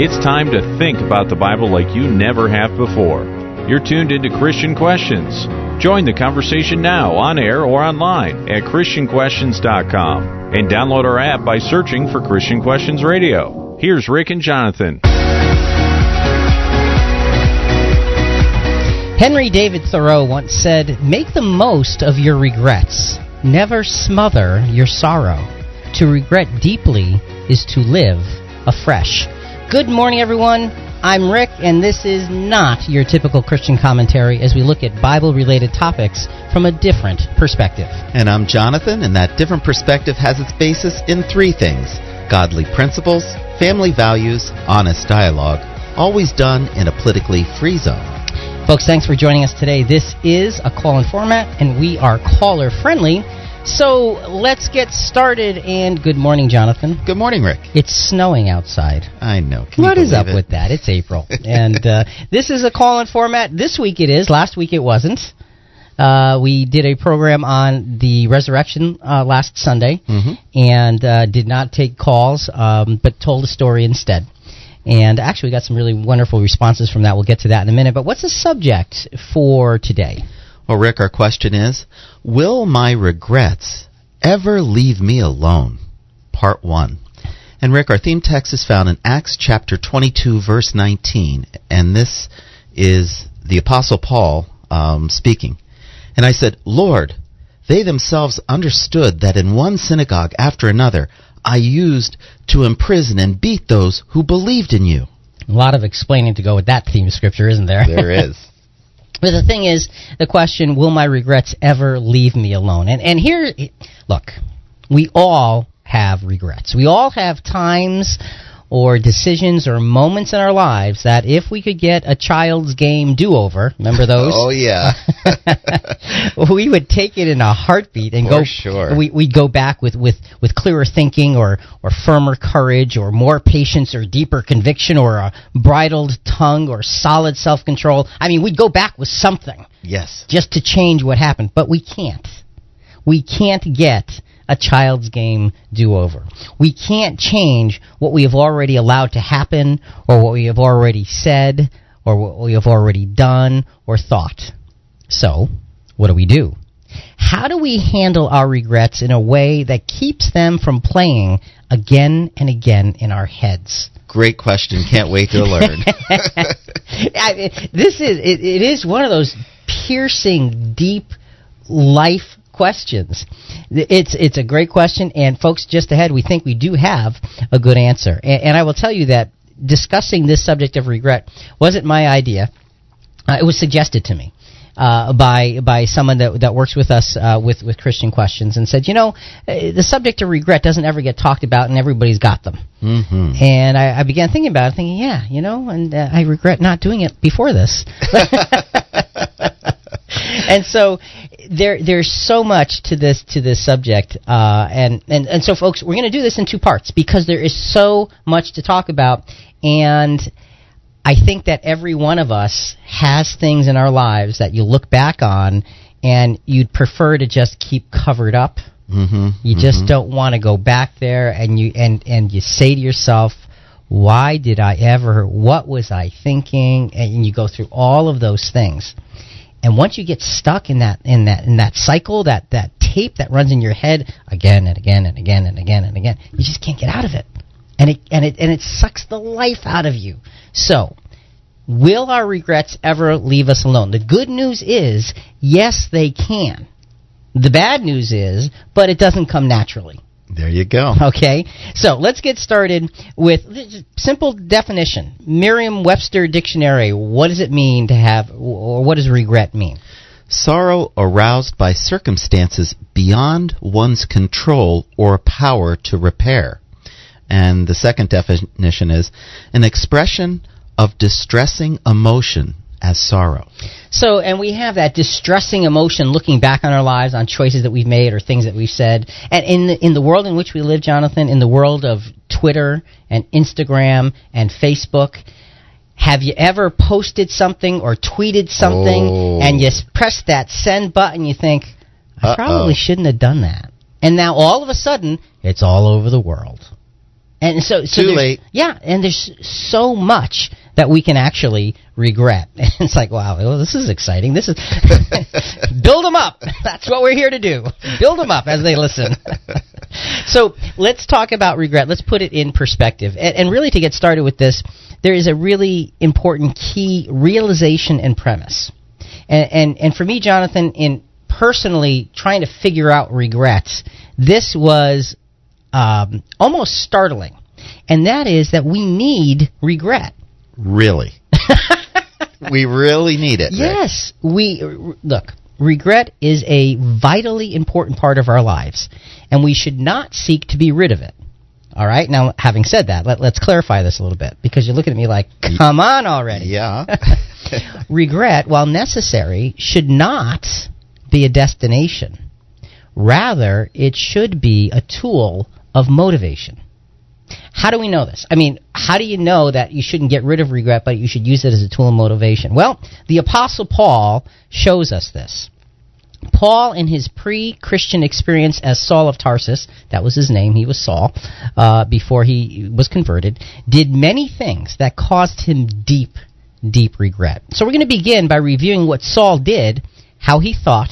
It's time to think about the Bible like you never have before. You're tuned into Christian Questions. Join the conversation now on air or online at ChristianQuestions.com and download our app by searching for Christian Questions Radio. Here's Rick and Jonathan. Henry David Thoreau once said, Make the most of your regrets. Never smother your sorrow. To regret deeply is to live afresh. Good morning, everyone. I'm Rick, and this is not your typical Christian commentary as we look at Bible related topics from a different perspective. And I'm Jonathan, and that different perspective has its basis in three things godly principles, family values, honest dialogue, always done in a politically free zone. Folks, thanks for joining us today. This is a call in format, and we are caller friendly. So let's get started. And good morning, Jonathan. Good morning, Rick. It's snowing outside. I know. Can What is up it? with that? It's April. and uh, this is a call in format. This week it is. Last week it wasn't. Uh, we did a program on the resurrection uh, last Sunday Mhm. and uh, did not take calls, um, but told a story instead. And actually, we got some really wonderful responses from that. We'll get to that in a minute. But what's the subject for today? Well, Rick, our question is Will my regrets ever leave me alone? Part 1. And Rick, our theme text is found in Acts chapter 22, verse 19. And this is the Apostle Paul um, speaking. And I said, Lord, they themselves understood that in one synagogue after another I used to imprison and beat those who believed in you. A lot of explaining to go with that theme of scripture, isn't there? There is. But the thing is, the question, will my regrets ever leave me alone? And and here, look, we all have regrets. We all have times or decisions or moments in our lives that if we could get a child's game do-over, remember oh, those? Oh, yeah. we would take it in a heartbeat and For go. sure. We we'd go back with, with, with clearer thinking or or firmer courage or more patience or deeper conviction or a bridled tongue or solid self control. I mean, we'd go back with something yes. just to change what happened, but we can't. We can't get a child's game do over. We can't change what we have already allowed to happen or what we have already said or what we have already done or thought. So, what do we do? How do we handle our regrets in a way that keeps them from playing again and again in our heads? Great question. Can't wait to learn. I, this is it, it is one of those piercing, deep life questions. It's it's a great question, and folks, just ahead, we think we do have a good answer. And, and I will tell you that discussing this subject of regret wasn't my idea. Uh, it was suggested to me. Uh, by by someone that that works with us uh, with with Christian questions and said, you know, uh, the subject of regret doesn't ever get talked about, and everybody's got them. hmm And I, I began thinking about it, thinking, yeah, you know, and uh, I regret not doing it before this. and so there there's so much to this to this subject, uh, and, and and so folks, we're going to do this in two parts because there is so much to talk about, and I think that every one of us has things in our lives that you look back on and you'd prefer to just keep covered up. hmm You just don't want to go back there and you and and you say to yourself, why did I ever what was I thinking? And you go through all of those things. And once you get stuck in that in that in that cycle, that that tape that runs in your head again and again and again and again and again, you just can't get out of it. And it and it and it sucks the life out of you. So, will our regrets ever leave us alone? The good news is, yes, they can. The bad news is, but it doesn't come naturally. There you go. Okay, so let's get started with simple definition. Merriam-Webster dictionary. What does it mean to have, or what does regret mean? Sorrow aroused by circumstances beyond one's control or power to repair. And the second definition is an expression of distressing emotion as sorrow. So, and we have that distressing emotion looking back on our lives, on choices that we've made or things that we've said. And in the, in the world in which we live, Jonathan, in the world of Twitter and Instagram and Facebook, have you ever posted something or tweeted something Oh. and you press that send button, you think, I Uh-oh. probably shouldn't have done that. And now all of a sudden, it's all over the world. And so, so Too late. Yeah, and there's so much that we can actually regret. And it's like, wow, well, this is exciting. This is build them up. That's what we're here to do. Build them up as they listen. so let's talk about regret. Let's put it in perspective. And, and really, to get started with this, there is a really important key realization and premise. And, and and for me, Jonathan, in personally trying to figure out regrets, this was um, almost startling, and that is that we need regret. Really? we really need it. Rick. Yes, we r- look. Regret is a vitally important part of our lives, and we should not seek to be rid of it. All right. Now, having said that, let, let's clarify this a little bit because you're looking at me like, "Come on already." Yeah. regret, while necessary, should not be a destination. Rather, it should be a tool of motivation. How do we know this? I mean, how do you know that you shouldn't get rid of regret, but you should use it as a tool of motivation? Well, the Apostle Paul shows us this. Paul, in his pre Christian experience as Saul of Tarsus, that was his name, he was Saul, uh, before he was converted, did many things that caused him deep, deep regret. So we're going to begin by reviewing what Saul did, how he thought,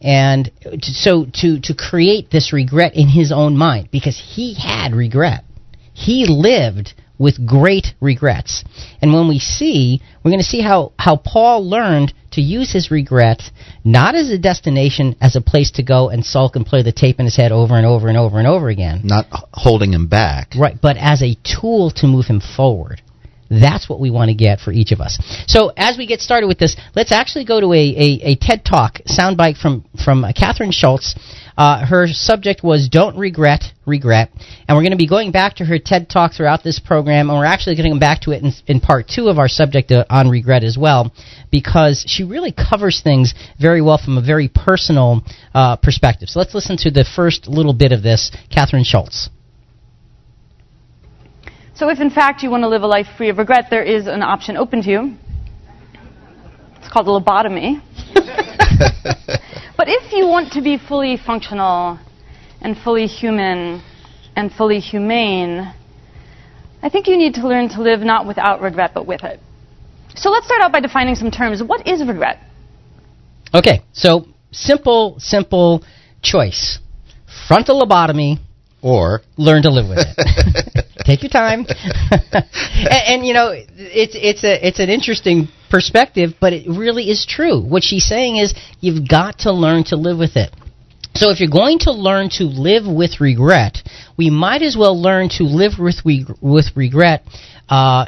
and to, so to, to create this regret in his own mind, because he had regret. He lived with great regrets. And when we see, we're going to see how, how Paul learned to use his regret not as a destination, as a place to go and sulk and play the tape in his head over and over and over and over again. Not holding him back. Right, but as a tool to move him forward. That's what we want to get for each of us. So as we get started with this, let's actually go to a, a, a TED Talk soundbite from, from uh, Kathryn Schulz. Uh, her subject was Don't Regret, Regret. And we're going to be going back to her TED Talk throughout this program, and we're actually going to come back to it in, in part two of our subject uh, on regret as well, because she really covers things very well from a very personal uh, perspective. So let's listen to the first little bit of this, Kathryn Schulz. So if in fact you want to live a life free of regret, there is an option open to you. It's called a lobotomy. but if you want to be fully functional and fully human and fully humane, I think you need to learn to live not without regret, but with it. So let's start out by defining some terms. What is regret? Okay, so simple, simple choice. Frontal lobotomy, Or learn to live with it. Take your time. and, and you know, it's it's a it's an interesting perspective, but it really is true. What she's saying is you've got to learn to live with it. So if you're going to learn to live with regret, we might as well learn to live with with regret uh,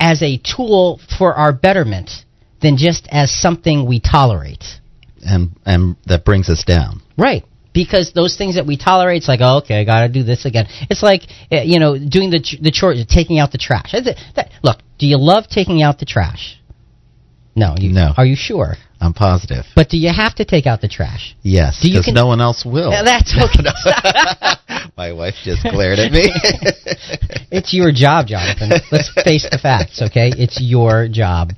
as a tool for our betterment than just as something we tolerate. and and that brings us down. Right. Because those things that we tolerate, it's like, oh, okay, I got to do this again. It's like, uh, you know, doing the the chores, taking out the trash. That, look, do you love taking out the trash? No. You, No. Are you sure? I'm positive. But do you have to take out the trash? Yes, because con- no one else will. That's okay. My wife just glared at me. it's your job, Jonathan. Let's face the facts, okay? It's your job.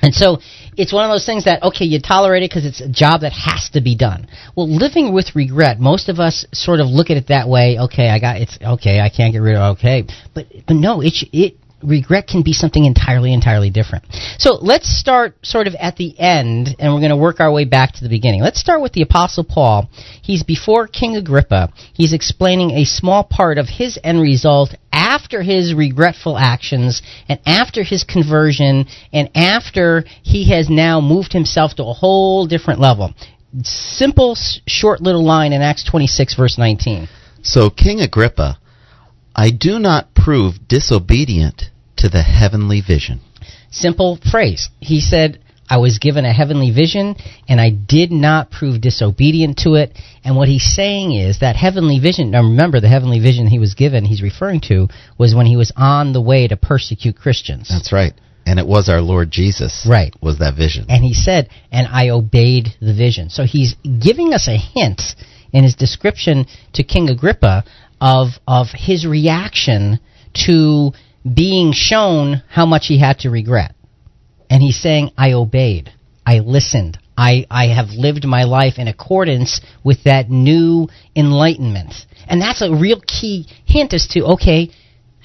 And so it's one of those things that, okay, you tolerate it because it's a job that has to be done. Well, living with regret, most of us sort of look at it that way. Okay, I got it's okay. I can't get rid of okay, but but no, it it regret can be something entirely entirely different. So let's start sort of at the end, and we're going to work our way back to the beginning. Let's start with the Apostle Paul. He's before King Agrippa. He's explaining a small part of his end result after his regretful actions and after his conversion and after he has now moved himself to a whole different level. Simple, short little line in Acts 26, verse 19. so, King Agrippa, I do not prove disobedient to the heavenly vision. Simple phrase. He said, I was given a heavenly vision and I did not prove disobedient to it. And what he's saying is that heavenly vision, now remember the heavenly vision he was given, he's referring to, was when he was on the way to persecute Christians. That's right. And it was our Lord Jesus. Right. Was that vision. And he said, and I obeyed the vision. So he's giving us a hint in his description to King Agrippa of, of his reaction to being shown how much he had to regret. And he's saying, I obeyed. I listened. I, I have lived my life in accordance with that new enlightenment. And that's a real key hint as to, okay,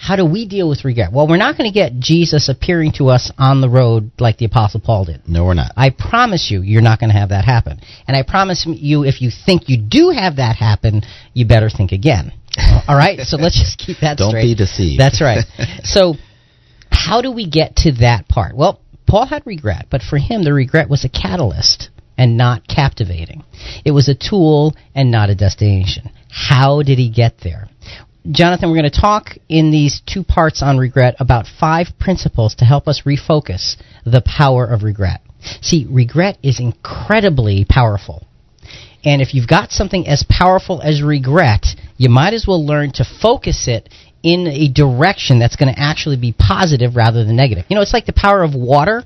how do we deal with regret? Well, we're not going to get Jesus appearing to us on the road like the Apostle Paul did. No, we're not. I promise you, you're not going to have that happen. And I promise you, if you think you do have that happen, you better think again. All right? So let's just keep that Don't straight. be deceived. That's right. So, how do we get to that part? Well, Paul had regret, but for him, the regret was a catalyst and not captivating. It was a tool and not a destination. How did he get there? Jonathan, we're going to talk in these two parts on regret about five principles to help us refocus the power of regret. See, regret is incredibly powerful. And if you've got something as powerful as regret, you might as well learn to focus it in a direction that's going to actually be positive rather than negative. You know, it's like the power of water.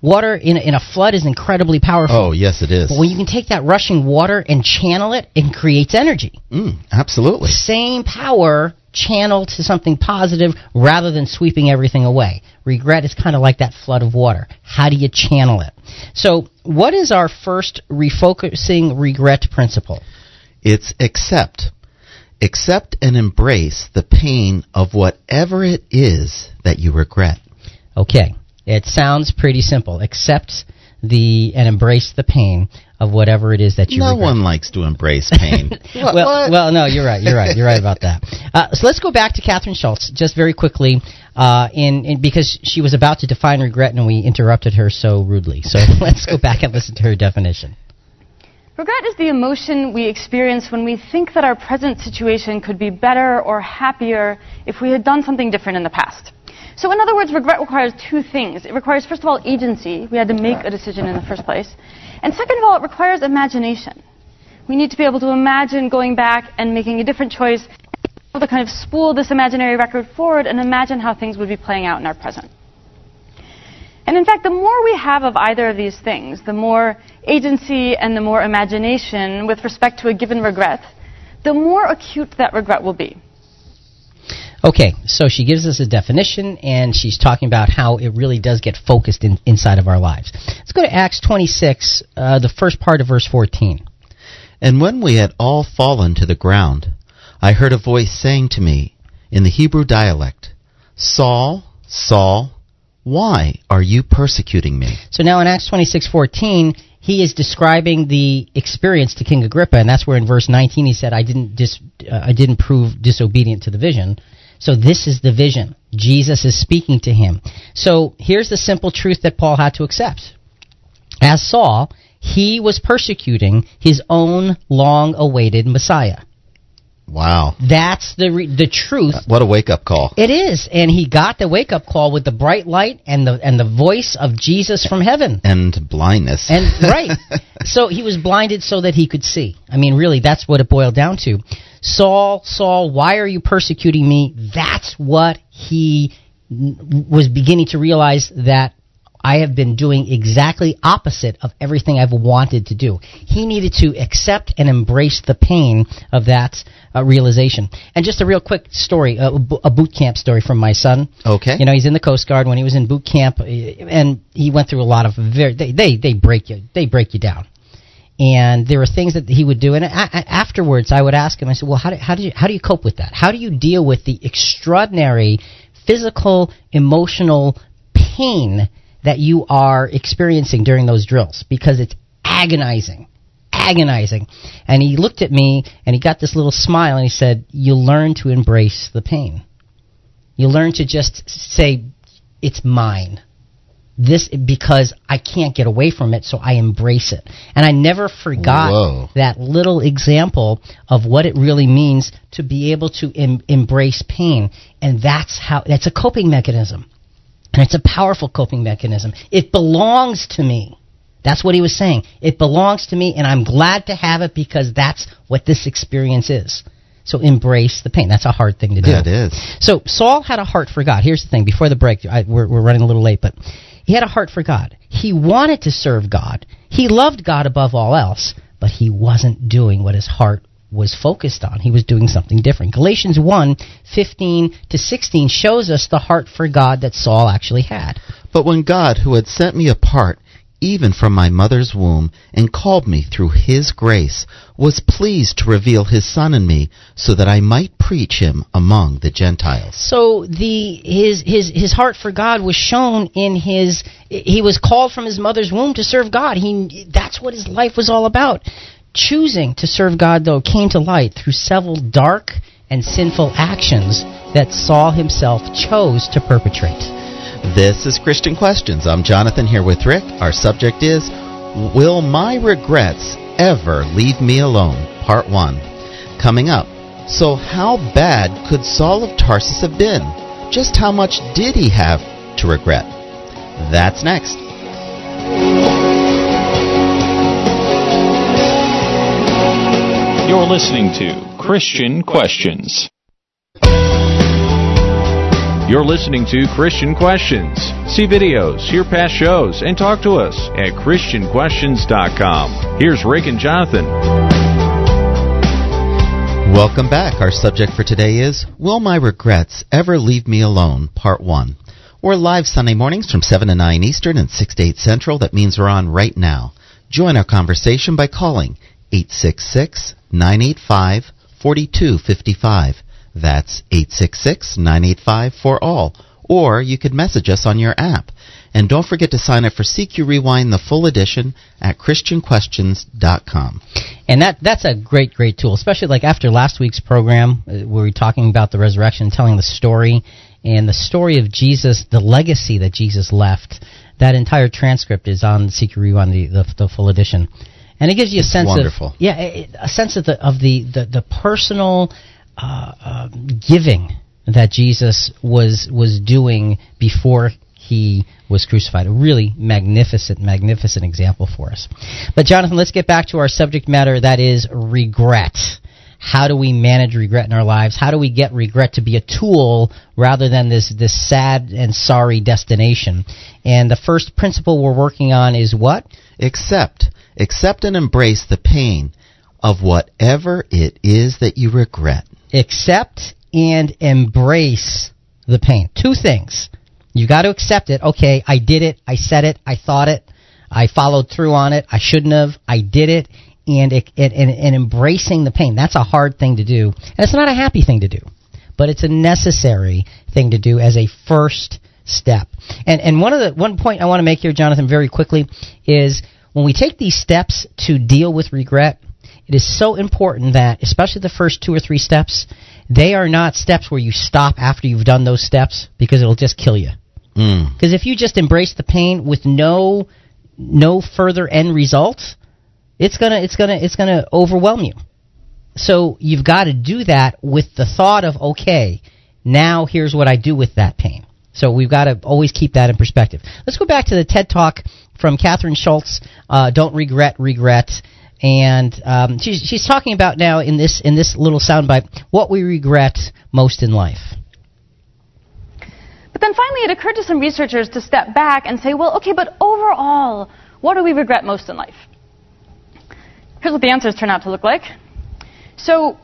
Water in a, in a flood is incredibly powerful. Oh, yes, it is. But when you can take that rushing water and channel it, it creates energy. Mm, absolutely. Same power channeled to something positive rather than sweeping everything away. Regret is kind of like that flood of water. How do you channel it? So, what is our first refocusing regret principle? It's accept. Accept and embrace the pain of whatever it is that you regret. Okay, it sounds pretty simple. Accept the and embrace the pain of whatever it is that you no regret. one likes to embrace pain. Well, what? well, no, you're right. You're right. You're right about that. Uh, so let's go back to Kathryn Schulz just very quickly, uh, in, in because she was about to define regret and we interrupted her so rudely. So let's go back and listen to her definition. Regret is the emotion we experience when we think that our present situation could be better or happier if we had done something different in the past. So, in other words, regret requires two things. It requires, first of all, agency. We had to make a decision in the first place. And second of all, it requires imagination. We need to be able to imagine going back and making a different choice, able to kind of spool this imaginary record forward and imagine how things would be playing out in our present. And in fact, the more we have of either of these things, the more agency and the more imagination with respect to a given regret, the more acute that regret will be. Okay, so she gives us a definition, and she's talking about how it really does get focused in, inside of our lives. Let's go to Acts 26, uh, the first part of verse 14. And when we had all fallen to the ground, I heard a voice saying to me in the Hebrew dialect, Saul, Saul, why are you persecuting me? So now in Acts 26:14, he is describing the experience to King Agrippa, and that's where in verse 19 he said, "I didn't dis- uh, I didn't prove disobedient to the vision." So this is the vision. Jesus is speaking to him. So here's the simple truth that Paul had to accept. As Saul, he was persecuting his own long-awaited Messiah. Wow. That's the re- the truth What a wake up call. it is, and he got the wake up call with the bright light and the and the voice of Jesus from heaven. And blindness. And right, so he was blinded so that he could see. I mean, really, that's what it boiled down to. Saul, Saul, why are you persecuting me? That's what he n- was beginning to realize that I have been doing exactly opposite of everything I've wanted to do. He needed to accept and embrace the pain of that uh, realization. And just a real quick story, uh, a boot camp story from my son. okay. You know, he's in the Coast Guard when he was in boot camp, uh, and he went through a lot of very. They they, they break you they break you down, and there were things that he would do. And afterwards, I would ask him. I said, "Well, how do how do you how do you cope with that? How do you deal with the extraordinary physical, emotional pain that you are experiencing during those drills? Because it's agonizing." Agonizing. And he looked at me and he got this little smile and he said, You learn to embrace the pain. You learn to just say, it's mine. This because I can't get away from it, so I embrace it. And I never forgot Whoa. that little example of what it really means to be able to em- embrace pain. And that's how, that's a coping mechanism. And it's a powerful coping mechanism. It belongs to me. That's what he was saying. It belongs to me, and I'm glad to have it because that's what this experience is. So embrace the pain. That's a hard thing to do. That is. So Saul had a heart for God. Here's the thing. Before the break, I, we're, we're running a little late, but he had a heart for God. He wanted to serve God. He loved God above all else, but he wasn't doing what his heart was focused on. He was doing something different. Galatians 1, 15 to 16 shows us the heart for God that Saul actually had. But when God, who had set me apart, even from my mother's womb, and called me through his grace, was pleased to reveal his Son in me, so that I might preach him among the Gentiles. So the his his his heart for God was shown in his he was called from his mother's womb to serve God. He that's what his life was all about. Choosing to serve God though came to light through several dark and sinful actions that Saul himself chose to perpetrate. This is Christian Questions. I'm Jonathan here with Rick. Our subject is Will My Regrets Ever Leave Me Alone? Part 1. Coming up. So, how bad could Saul of Tarsus have been? Just how much did he have to regret? That's next. You're listening to Christian Questions. You're listening to Christian Questions. See videos, hear past shows, and talk to us at ChristianQuestions.com. Here's Rick and Jonathan. Welcome back. Our subject for today is Will My Regrets Ever Leave Me Alone? Part 1. We're live Sunday mornings from 7 to 9 Eastern and 6 to 8 Central. That means we're on right now. Join our conversation by calling 866 985 4255. That's 866 985 for all. Or you could message us on your app. And don't forget to sign up for CQ Rewind, the full edition, at ChristianQuestions.com. And that that's a great great tool, especially like after last week's program uh, where we were talking about the resurrection, telling the story and the story of Jesus, the legacy that Jesus left. That entire transcript is on CQ Rewind, the, the, the full edition, and it gives you a sense wonderful. of yeah, it- a sense of the of the the, the personal uh, uh, giving that Jesus was was doing before he was crucified. A really magnificent, magnificent example for us. But Jonathan, let's get back to our subject matter. That is regret. How do we manage regret in our lives? How do we get regret to be a tool rather than this this sad and sorry destination? And the first principle we're working on is what? Accept. Accept and embrace the pain of whatever it is that you regret. accept and embrace the pain. Two things. You got to accept it. Okay, I did it. I said it. I thought it. I followed through on it. I shouldn't have. I did it. And, it, and, and, embracing the pain. That's a hard thing to do. And it's not a happy thing to do. But it's a necessary thing to do as a first step. And, and one of the, one point I want to make here, Jonathan, very quickly is when we take these steps to deal with regret, it is so important that, especially the first two or three steps, they are not steps where you stop after you've done those steps because it'll just kill you. Mm. Because if you just embrace the pain with no no further end result, it's gonna it's gonna it's gonna overwhelm you. So you've got to do that with the thought of okay, now here's what I do with that pain. So we've got to always keep that in perspective. Let's go back to the TED Talk from Kathryn Schulz. Uh, Don't regret, regret. And um, she's, she's talking about now in this in this little soundbite what we regret most in life. But then finally, it occurred to some researchers to step back and say, well, okay, but overall, what do we regret most in life? Here's what the answers turn out to look like. So,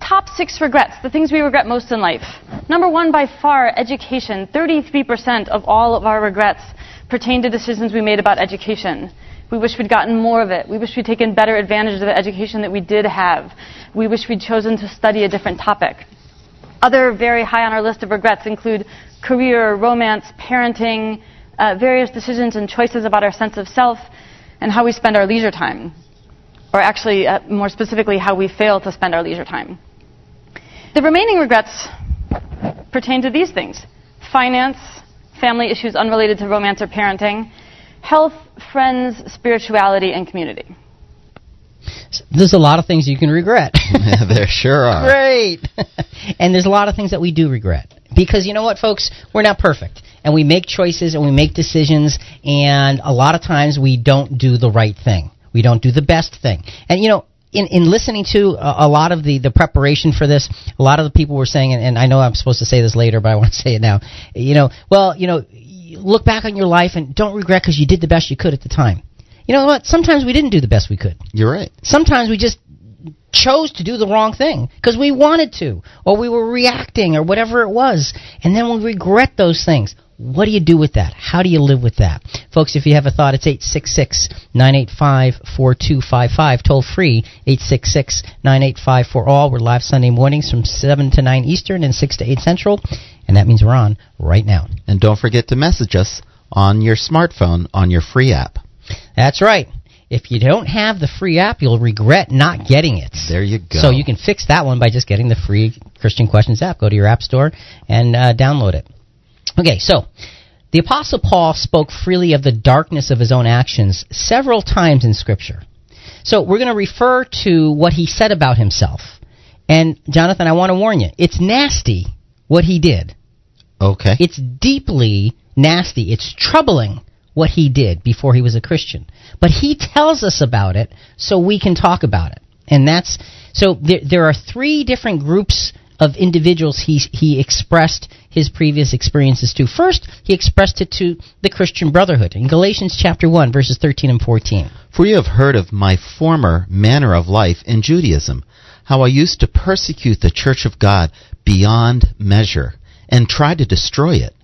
top six regrets, the things we regret most in life. Number one, by far, education. 33% of all of our regrets pertain to decisions we made about education. We wish we'd gotten more of it. We wish we'd taken better advantage of the education that we did have. We wish we'd chosen to study a different topic. Other very high on our list of regrets include career, romance, parenting, uh, various decisions and choices about our sense of self, and how we spend our leisure time. Or actually, uh, more specifically, how we fail to spend our leisure time. The remaining regrets pertain to these things finance, family issues unrelated to romance or parenting, health, friends, spirituality, and community. There's a lot of things you can regret. there sure are. Great. and there's a lot of things that we do regret. Because you know what, folks? We're not perfect. And we make choices and we make decisions, and a lot of times we don't do the right thing. We don't do the best thing. And you know, in, in listening to a, a lot of the, the preparation for this, a lot of the people were saying, and, and I know I'm supposed to say this later, but I want to say it now. You know, well, you know, you look back on your life and don't regret because you did the best you could at the time. You know what? Sometimes we didn't do the best we could You're right. sometimes we just chose to do the wrong thing because we wanted to or we were reacting or whatever it was and then we regret those things what do you do with that? How do you live with that? Folks, if you have a thought, it's 866 985 4255. Toll free 866 985 for all. We're live Sunday mornings from 7 to 9 Eastern and 6 to 8 Central. And that means we're on right now. And don't forget to message us on your smartphone on your free app. That's right. If you don't have the free app, you'll regret not getting it. There you go. So you can fix that one by just getting the free Christian Questions app. Go to your app store and uh, download it. Okay, so the Apostle Paul spoke freely of the darkness of his own actions several times in Scripture. So we're going to refer to what he said about himself. And Jonathan, I want to warn you, it's nasty what he did. Okay. It's deeply nasty. It's troubling what he did before he was a Christian. But he tells us about it so we can talk about it. And that's so there, there are three different groups of individuals he he expressed his previous experiences to. First, he expressed it to the Christian Brotherhood in Galatians chapter 1 verses 13 and 14. For you have heard of my former manner of life in Judaism, how I used to persecute the church of God beyond measure and try to destroy it.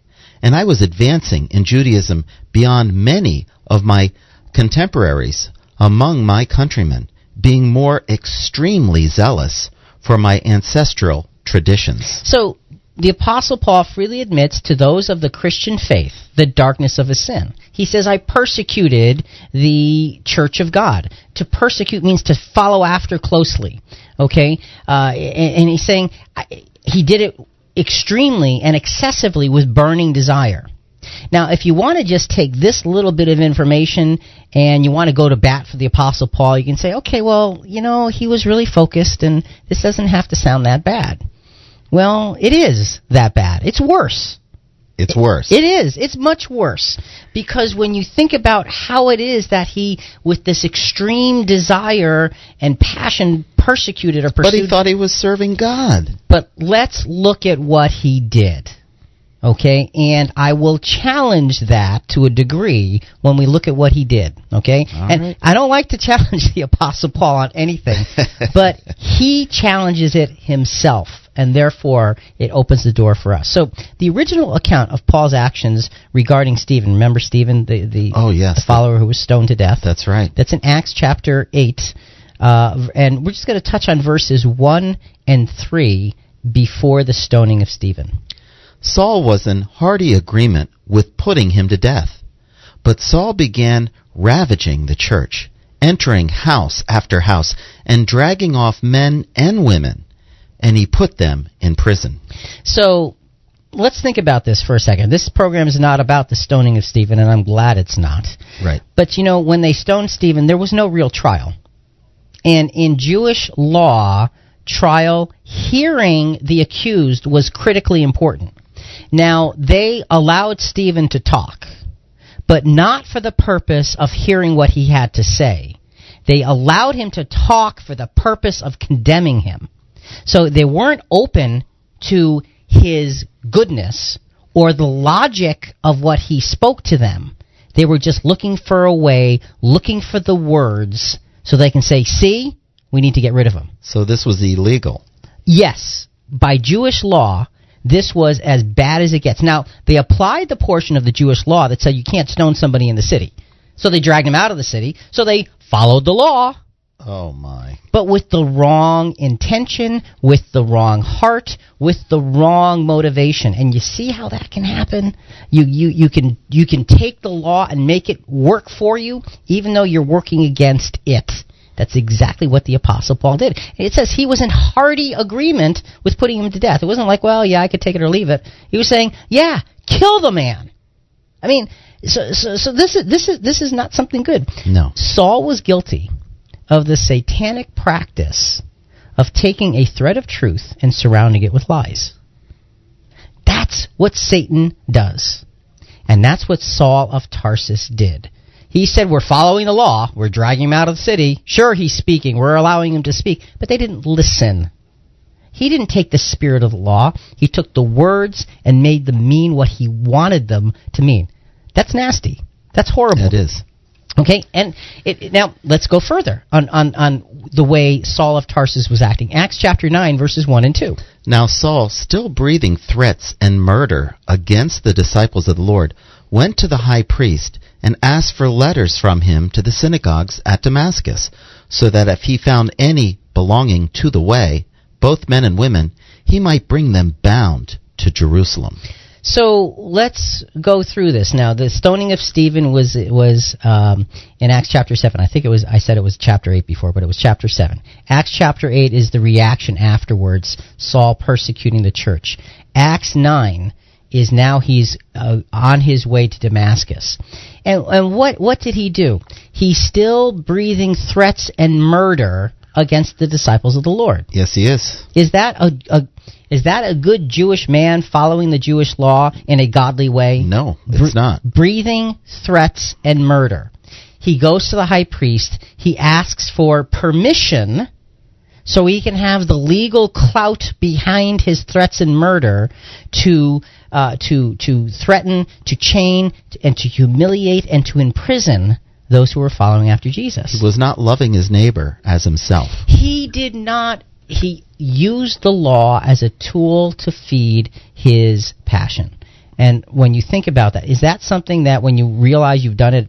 And I was advancing in Judaism beyond many of my contemporaries among my countrymen, being more extremely zealous for my ancestral traditions. So the Apostle Paul freely admits to those of the Christian faith the darkness of his sin. He says, I persecuted the church of God. To persecute means to follow after closely. Okay? Uh, and, and he's saying I, he did it extremely and excessively with burning desire. Now, if you want to just take this little bit of information and you want to go to bat for the Apostle Paul, you can say, okay, well, you know, he was really focused and this doesn't have to sound that bad. Well, it is that bad. It's worse. It's worse. It is. It's much worse. Because when you think about how it is that he, with this extreme desire and passion, persecuted or pursued. But he thought he was serving God. But let's look at what he did. Okay? And I will challenge that to a degree when we look at what he did. Okay? All and right. I don't like to challenge the Apostle Paul on anything, but he challenges it himself and therefore it opens the door for us. So the original account of Paul's actions regarding Stephen, remember Stephen, the the, Oh, yes. the follower who was stoned to death. That's right. That's in Acts chapter eight, uh, and we're just going to touch on verses one and three before the stoning of Stephen. Saul was in hearty agreement with putting him to death. But Saul began ravaging the church, entering house after house, and dragging off men and women, and he put them in prison. So let's think about this for a second. This program is not about the stoning of Stephen, and I'm glad it's not. Right. But you know, when they stoned Stephen, there was no real trial. And in Jewish law, trial, hearing the accused was critically important. Now, they allowed Stephen to talk, but not for the purpose of hearing what he had to say. They allowed him to talk for the purpose of condemning him. So they weren't open to his goodness or the logic of what he spoke to them. They were just looking for a way, looking for the words, so they can say, see, we need to get rid of him. So this was illegal. Yes, by Jewish law, this was as bad as it gets. Now, they applied the portion of the Jewish law that said you can't stone somebody in the city. So they dragged him out of the city. So they followed the law, Oh my. but with the wrong intention, with the wrong heart, with the wrong motivation. And you see how that can happen? You, you, you can, you can take the law and make it work for you, even though you're working against it. That's exactly what the Apostle Paul did. It says he was in hearty agreement with putting him to death. It wasn't like, well, yeah, I could take it or leave it. He was saying, yeah, kill the man. I mean, so, so, so this is, this is, this is not something good. No. Saul was guilty of the satanic practice of taking a thread of truth and surrounding it with lies. That's what Satan does. And that's what Saul of Tarsus did. He said, We're following the law. We're dragging him out of the city. Sure, he's speaking. We're allowing him to speak. But they didn't listen. He didn't take the spirit of the law. He took the words and made them mean what he wanted them to mean. That's nasty. That's horrible. It is. Okay, and it, now let's go further on, on, on the way Saul of Tarsus was acting. Acts chapter 9, verses 1 and 2. Now Saul, still breathing threats and murder against the disciples of the Lord, went to the high priest and asked for letters from him to the synagogues at Damascus, so that if he found any belonging to the way, both men and women, he might bring them bound to Jerusalem. So let's go through this now. The stoning of Stephen was was um, in Acts chapter seven. I think it was. I said it was chapter eight before, but it was chapter seven. Acts chapter eight is the reaction afterwards. Saul persecuting the church. Acts nine is now he's uh, on his way to Damascus. And, and what what did he do? He's still breathing threats and murder against the disciples of the Lord. Yes, he is. Is that a, a is that a good Jewish man following the Jewish law in a godly way? No, it's Bre- not. Breathing threats and murder. He goes to the high priest. He asks for permission so he can have the legal clout behind his threats and murder to uh, to to threaten, to chain, and to humiliate and to imprison those who were following after Jesus. He was not loving his neighbor as himself. He did not. He used the law as a tool to feed his passion. And when you think about that, is that something that when you realize you've done it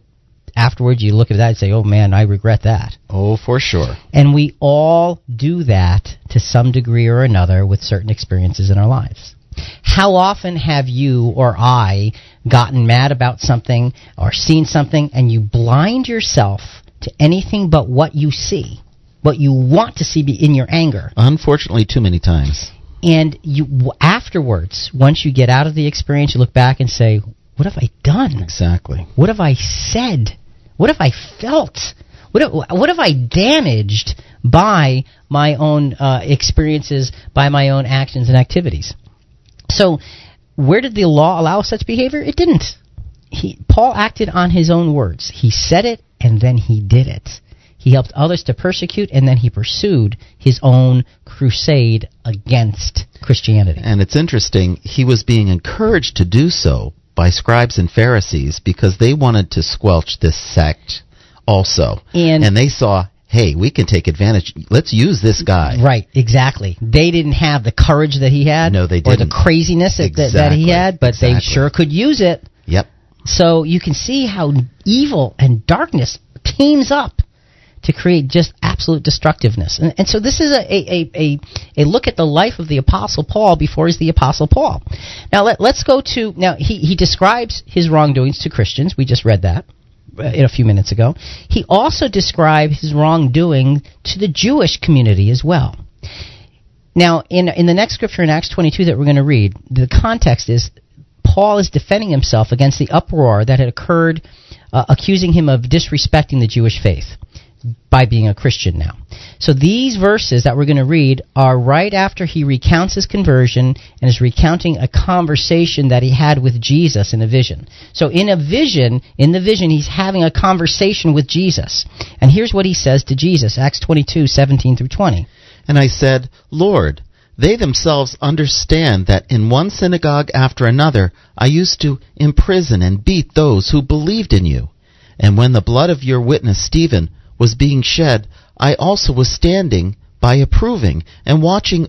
afterwards, you look at that and say, oh man, I regret that? Oh, for sure. And we all do that to some degree or another with certain experiences in our lives. How often have you or I gotten mad about something or seen something and you blind yourself to anything but what you see, what you want to see be in your anger? Unfortunately, too many times. And you afterwards, once you get out of the experience, you look back and say, "What have I done? Exactly. What have I said? What have I felt? What have, what have I damaged by my own uh, experiences, by my own actions and activities?" So, where did the law allow such behavior? It didn't. He, Paul acted on his own words. He said it, and then he did it. He helped others to persecute, and then he pursued his own crusade against Christianity. And it's interesting, he was being encouraged to do so by scribes and Pharisees because they wanted to squelch this sect also. And- they saw, hey, we can take advantage. Let's use this guy. Right, exactly. They didn't have the courage that he had, No, they or the didn't. craziness that, that, that he had, but they sure could use it. Yep. So you can see how evil and darkness teams up to create just absolute destructiveness. And, and so this is a, a, a, a, look at the life of the Apostle Paul before he's the Apostle Paul. Now let, let's go to, now he, he describes his wrongdoings to Christians. We just read that uh, in a few minutes ago. He also describes his wrongdoing to the Jewish community as well. Now, in in the next scripture in Acts 22 that we're going to read, the context is Paul is defending himself against the uproar that had occurred, uh, accusing him of disrespecting the Jewish faith by being a Christian now. So these verses that we're going to read are right after he recounts his conversion and is recounting a conversation that he had with Jesus in a vision. So in a vision, in the vision, he's having a conversation with Jesus. And here's what he says to Jesus, Acts 22, 17 through 20. And I said, Lord, they themselves understand that in one synagogue after another I used to imprison and beat those who believed in you. And when the blood of your witness Stephen was being shed, I also was standing by approving and watching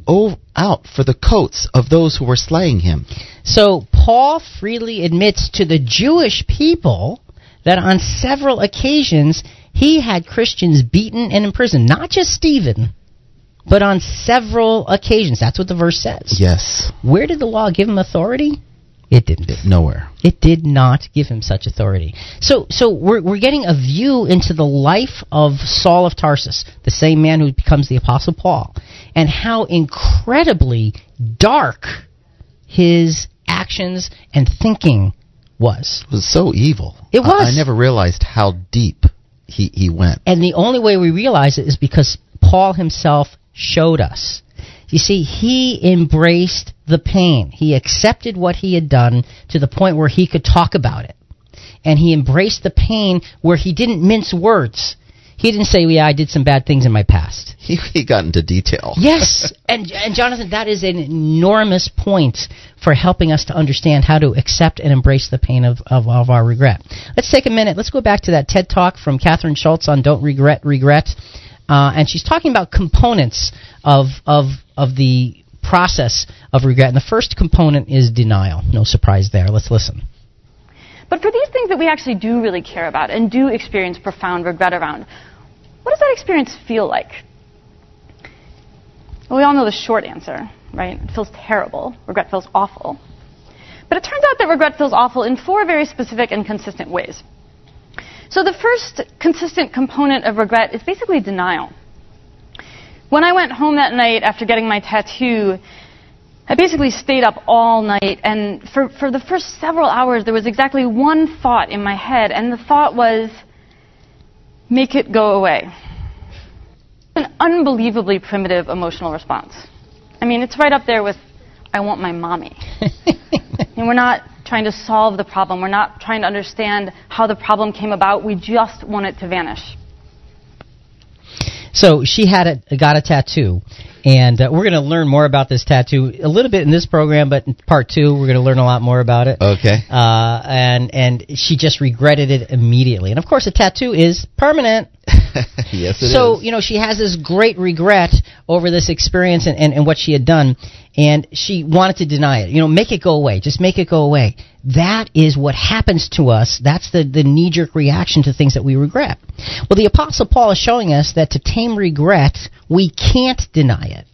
out for the coats of those who were slaying him. So Paul freely admits to the Jewish people that on several occasions he had Christians beaten and imprisoned, not just Stephen, but on several occasions. That's what the verse says. Yes, Where did the law give him authority? It didn't. nowhere. It did not give him such authority. So, so we're, we're getting a view into the life of Saul of Tarsus, the same man who becomes the Apostle Paul, and how incredibly dark his actions and thinking was. It was so evil. It I- was. I, never realized how deep he, he went. And the only way we realize it is because Paul himself showed us. You see, he embraced the pain. He accepted what he had done to the point where he could talk about it. And he embraced the pain where he didn't mince words. He didn't say, yeah, I did some bad things in my past. He, he got into detail. Yes, and and Jonathan, that is an enormous point for helping us to understand how to accept and embrace the pain of, of, of our regret. Let's take a minute. Let's go back to that TED talk from Kathryn Schulz on Don't Regret Regret. uh, and she's talking about components of of of the process of regret. And the first component is denial. No surprise there. Let's listen. But for these things that we actually do really care about and do experience profound regret around, what does that experience feel like? Well, we all know the short answer, right? It feels terrible. Regret feels awful. But it turns out that regret feels awful in four very specific and consistent ways. So the first consistent component of regret is basically denial. When I went home that night after getting my tattoo, I basically stayed up all night, and for, for the first several hours, there was exactly one thought in my head, and the thought was, make it go away. An unbelievably primitive emotional response. I mean, it's right up there with, I want my mommy. and we're not trying to solve the problem. We're not trying to understand how the problem came about. We just want it to vanish. So she had a, got a tattoo, and uh, we're going to learn more about this tattoo a little bit in this program, but in part two, we're going to learn a lot more about it. Okay. Uh, and and she just regretted it immediately. And of course, a tattoo is permanent. yes, it so is. you know she has this great regret over this experience and, and, and what she had done, and she wanted to deny it. You know, make it go away. Just make it go away. That is what happens to us. That's the, the knee jerk reaction to things that we regret. Well, the Apostle Paul is showing us that to tame regret, we can't deny it.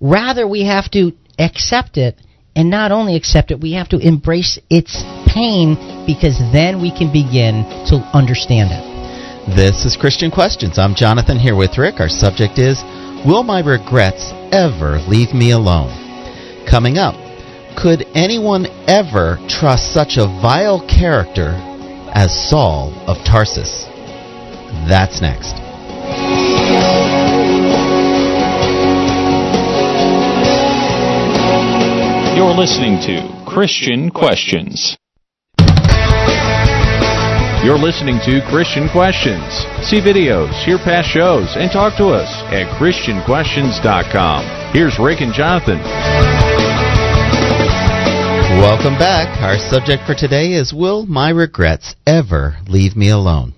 Rather, we have to accept it, and not only accept it, we have to embrace its pain because then we can begin to understand it. This is Christian Questions. I'm Jonathan here with Rick. Our subject is Will my regrets ever leave me alone? Coming up, could anyone ever trust such a vile character as Saul of Tarsus? That's next. You're listening to Christian Questions. You're listening to Christian Questions. See videos, hear past shows, and talk to us at ChristianQuestions.com. Here's Rick and Jonathan. Welcome back. Our subject for today is Will my regrets ever leave me alone?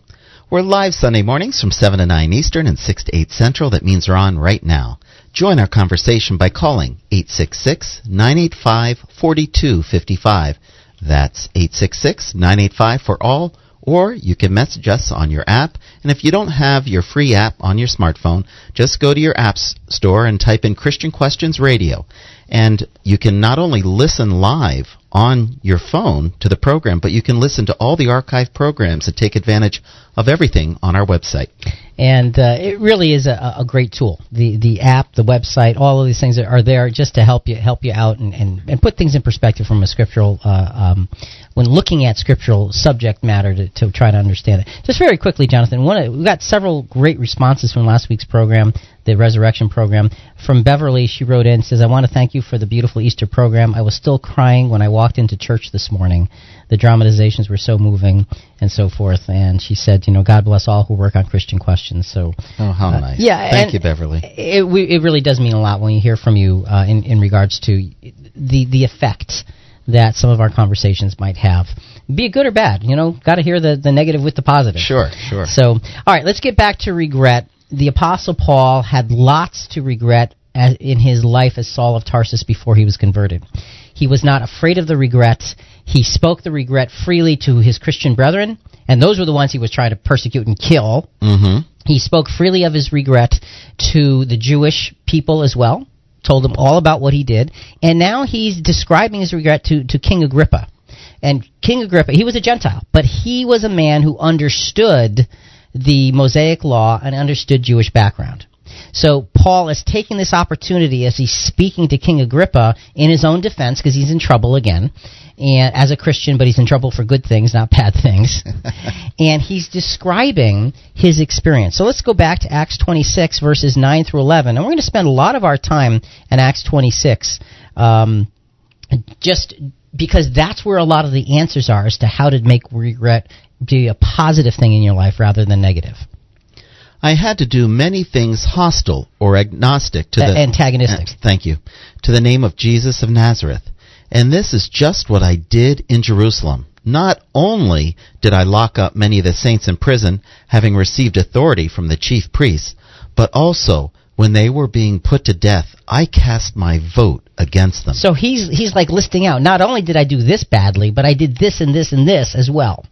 We're live Sunday mornings from 7 to 9 Eastern and 6 to 8 Central. That means we're on right now. Join our conversation by calling 866 985 4255. That's 866 985 for all, or you can message us on your app. And if you don't have your free app on your smartphone, just go to your app store and type in Christian Questions Radio. And you can not only listen live on your phone to the program, but you can listen to all the archive programs and take advantage of everything on our website. and uh, it really is a, a great tool. The the app, the website, all of these things are there just to help you help you out and, and, and put things in perspective from a scriptural uh, um, when looking at scriptural subject matter to, to try to understand it. Just very quickly, Jonathan, one we got several great responses from last week's program, the resurrection program. From Beverly, she wrote in says, "I want to thank you for the beautiful Easter program. I was still crying when I walked into church this morning. The dramatizations were so moving and so forth." And she said, "You know, God bless all who work on Christian questions." So Oh, how uh, nice. yeah, Thank you, Beverly. It, we, it really does mean a lot when you hear from you uh, in, in regards to the, the effect that some of our conversations might have. Be it good or bad, you know, got to hear the, the negative with the positive. Sure, sure. So, all right, let's get back to regret. The Apostle Paul had lots to regret in his life as Saul of Tarsus before he was converted. He was not afraid of the regret. He spoke the regret freely to his Christian brethren, and those were the ones he was trying to persecute and kill. Mm-hmm. He spoke freely of his regret to the Jewish people as well, told them all about what he did, and now he's describing his regret to, to King Agrippa. And King Agrippa, he was a Gentile, but he was a man who understood the Mosaic law and understood Jewish background. So Paul is taking this opportunity as he's speaking to King Agrippa in his own defense because he's in trouble again, and as a Christian, but he's in trouble for good things, not bad things. and he's describing his experience. So let's go back to Acts 26 verses 9 through 11, and we're going to spend a lot of our time in Acts 26. Um, just because that's where a lot of the answers are as to how to make regret be a positive thing in your life rather than negative. I had to do many things hostile or agnostic to the antagonistic. Uh, thank you to the name of Jesus of Nazareth, and this is just what I did in Jerusalem. Not only did I lock up many of the saints in prison, having received authority from the chief priests, but also when they were being put to death, I cast my vote against them. So he's he's like listing out. Not only did I do this badly, but I did this and this and this as well.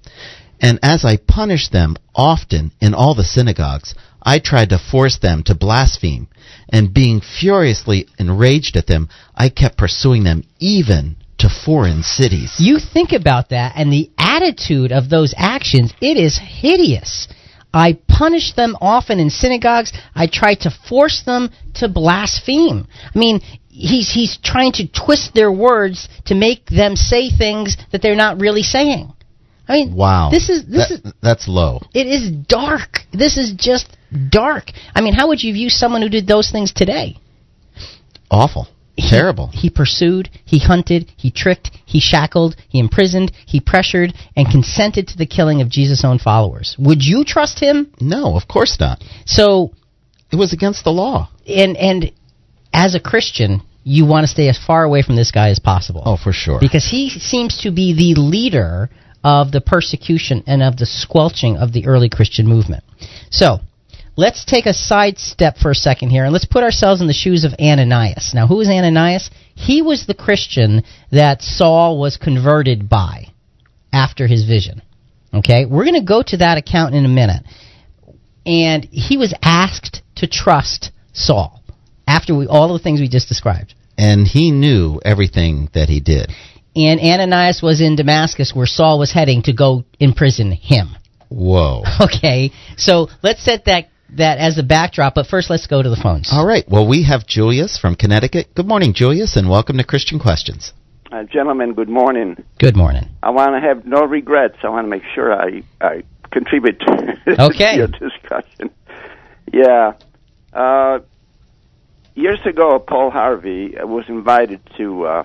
And as I punished them often in all the synagogues, I tried to force them to blaspheme. And being furiously enraged at them, I kept pursuing them even to foreign cities. You think about that and the attitude of those actions, it is hideous. I punished them often in synagogues. I tried to force them to blaspheme. I mean, he's he's trying to twist their words to make them say things that they're not really saying. I mean, wow. This is this That- is that's low. it is dark. This is just dark. I mean, how would you view someone who did those things today? Awful. He- Terrible. He pursued, he hunted, he tricked, he shackled, he imprisoned, he pressured, and consented to the killing of Jesus' own followers. Would you trust him? No, of course not. So, It was against the law. and and as a Christian, you want to stay as far away from this guy as possible. Oh, for sure. because he seems to be the leader of the persecution and of the squelching of the early Christian movement. So, let's take a side step for a second here and let's put ourselves in the shoes of Ananias. Now, who is Ananias? He was the Christian that Saul was converted by after his vision. Okay? We're going to go to that account in a minute. And he was asked to trust Saul after we, all the things we just described. and he knew everything that he did. And Ananias was in Damascus where Saul was heading to go imprison him. Whoa. Okay, so let's set that that as a backdrop, but first let's go to the phones. All right. Well, we have Julius from Connecticut. Good morning, Julius, and welcome to Christian Questions. Uh, gentlemen, good morning. Good morning. I want to have no regrets. I want to make sure I, I contribute to Okay. your discussion. Yeah. Uh, years ago, Paul Harvey was invited to uh,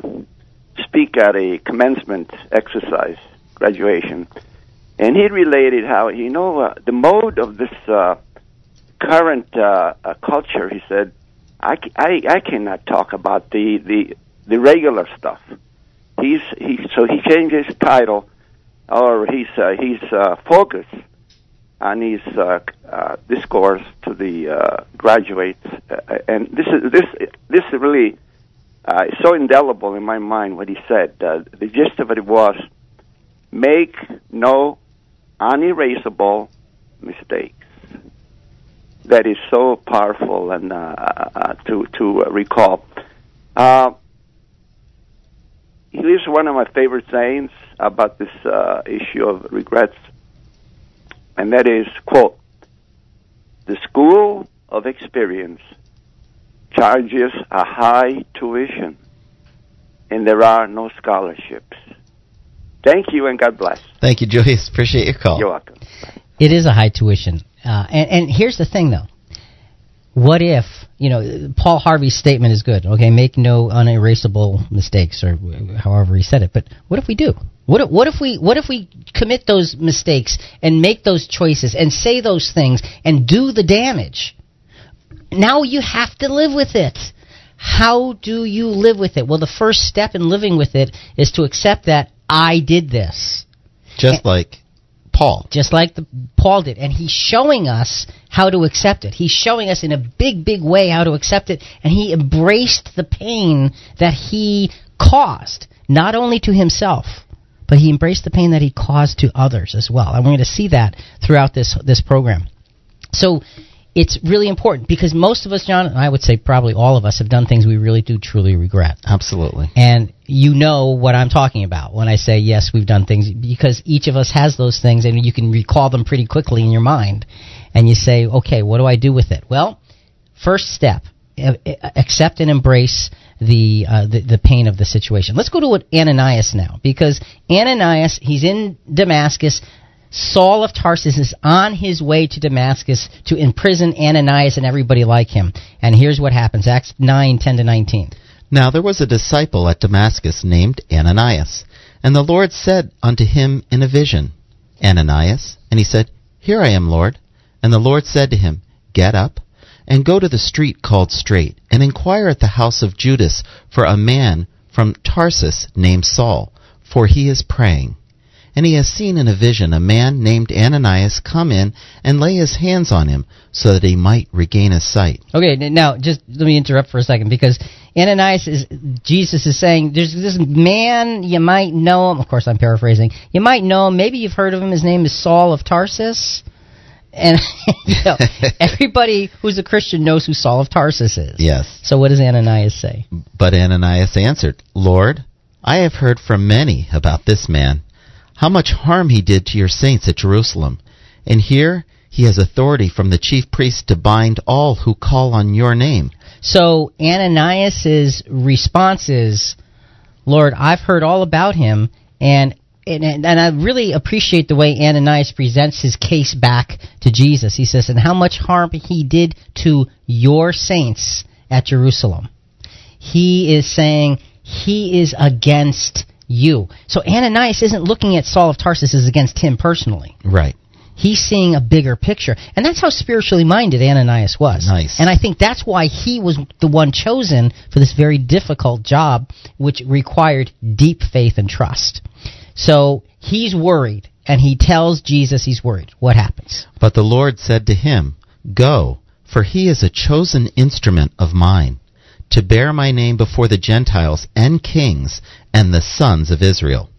speak at a commencement exercise, graduation. And he related how, you know, uh, the mode of this uh, current uh, uh, culture, he said, I, I, I cannot talk about the, the, the regular stuff. He's, he, so he changed his title, or he's, uh, he's uh, focused on his uh, uh, discourse to the uh, graduates, uh, and this is this this really uh, is so indelible in my mind what he said. Uh, the gist of it was, make no unerasable mistakes. That is so powerful and uh, uh, to to uh, recall. Uh, he one of my favorite sayings about this uh, issue of regrets and that is, quote, the school of experience charges a high tuition, and there are no scholarships. Thank you, and God bless. Thank you, Julius. Appreciate your call. You're welcome. It is a high tuition, uh, and and here's the thing though. What if you know Paul Harvey's statement is good? Okay, make no unerasable mistakes, or however he said it. But what if we do? What if, what if we what if we commit those mistakes and make those choices and say those things and do the damage? Now you have to live with it. How do you live with it? Well, the first step in living with it is to accept that I did this Just like Paul. just like the, Paul did, and he's showing us how to accept it. He's showing us in a big, big way how to accept it, and he embraced the pain that he caused, not only to himself, but he embraced the pain that he caused to others as well. And we're going to see that throughout this this program. So it's really important because most of us, John, and I would say probably all of us, have done things we really do truly regret. Absolutely. And you know what I'm talking about when I say yes, we've done things because each of us has those things and you can recall them pretty quickly in your mind. And you say, okay, what do I do with it? Well, first step, accept and embrace the, uh, the the pain of the situation. Let's go to Ananias now because Ananias, he's in Damascus. Saul of Tarsus is on his way to Damascus to imprison Ananias and everybody like him. And here's what happens Acts 9 10 to 19. Now there was a disciple at Damascus named Ananias. And the Lord said unto him in a vision, Ananias. And he said, Here I am, Lord. And the Lord said to him, Get up, and go to the street called Straight, and inquire at the house of Judas for a man from Tarsus named Saul, for he is praying. And he has seen in a vision a man named Ananias come in and lay his hands on him so that he might regain his sight. Okay, now just let me interrupt for a second because Ananias is Jesus is saying there's this man you might know him. Of course, I'm paraphrasing. You might know him. Maybe you've heard of him. His name is Saul of Tarsus. And you know, everybody who's a Christian knows who Saul of Tarsus is. Yes. So what does Ananias say? But Ananias answered, Lord, I have heard from many about this man, how much harm he did to your saints at Jerusalem. And here he has authority from the chief priest to bind all who call on your name. So Ananias's response is, Lord, I've heard all about him, and and, and I really appreciate the way Ananias presents his case back to Jesus. He says, and how much harm he did to your saints at Jerusalem. He is saying he is against you. So Ananias isn't looking at Saul of Tarsus as against him personally. Right. He's seeing a bigger picture. And that's how spiritually minded Ananias was. Nice. And I think that's why he was the one chosen for this very difficult job, which required deep faith and trust. So he's worried, and he tells Jesus he's worried. What happens? But the Lord said to him, Go, for he is a chosen instrument of mine, to bear my name before the Gentiles and kings and the sons of Israel.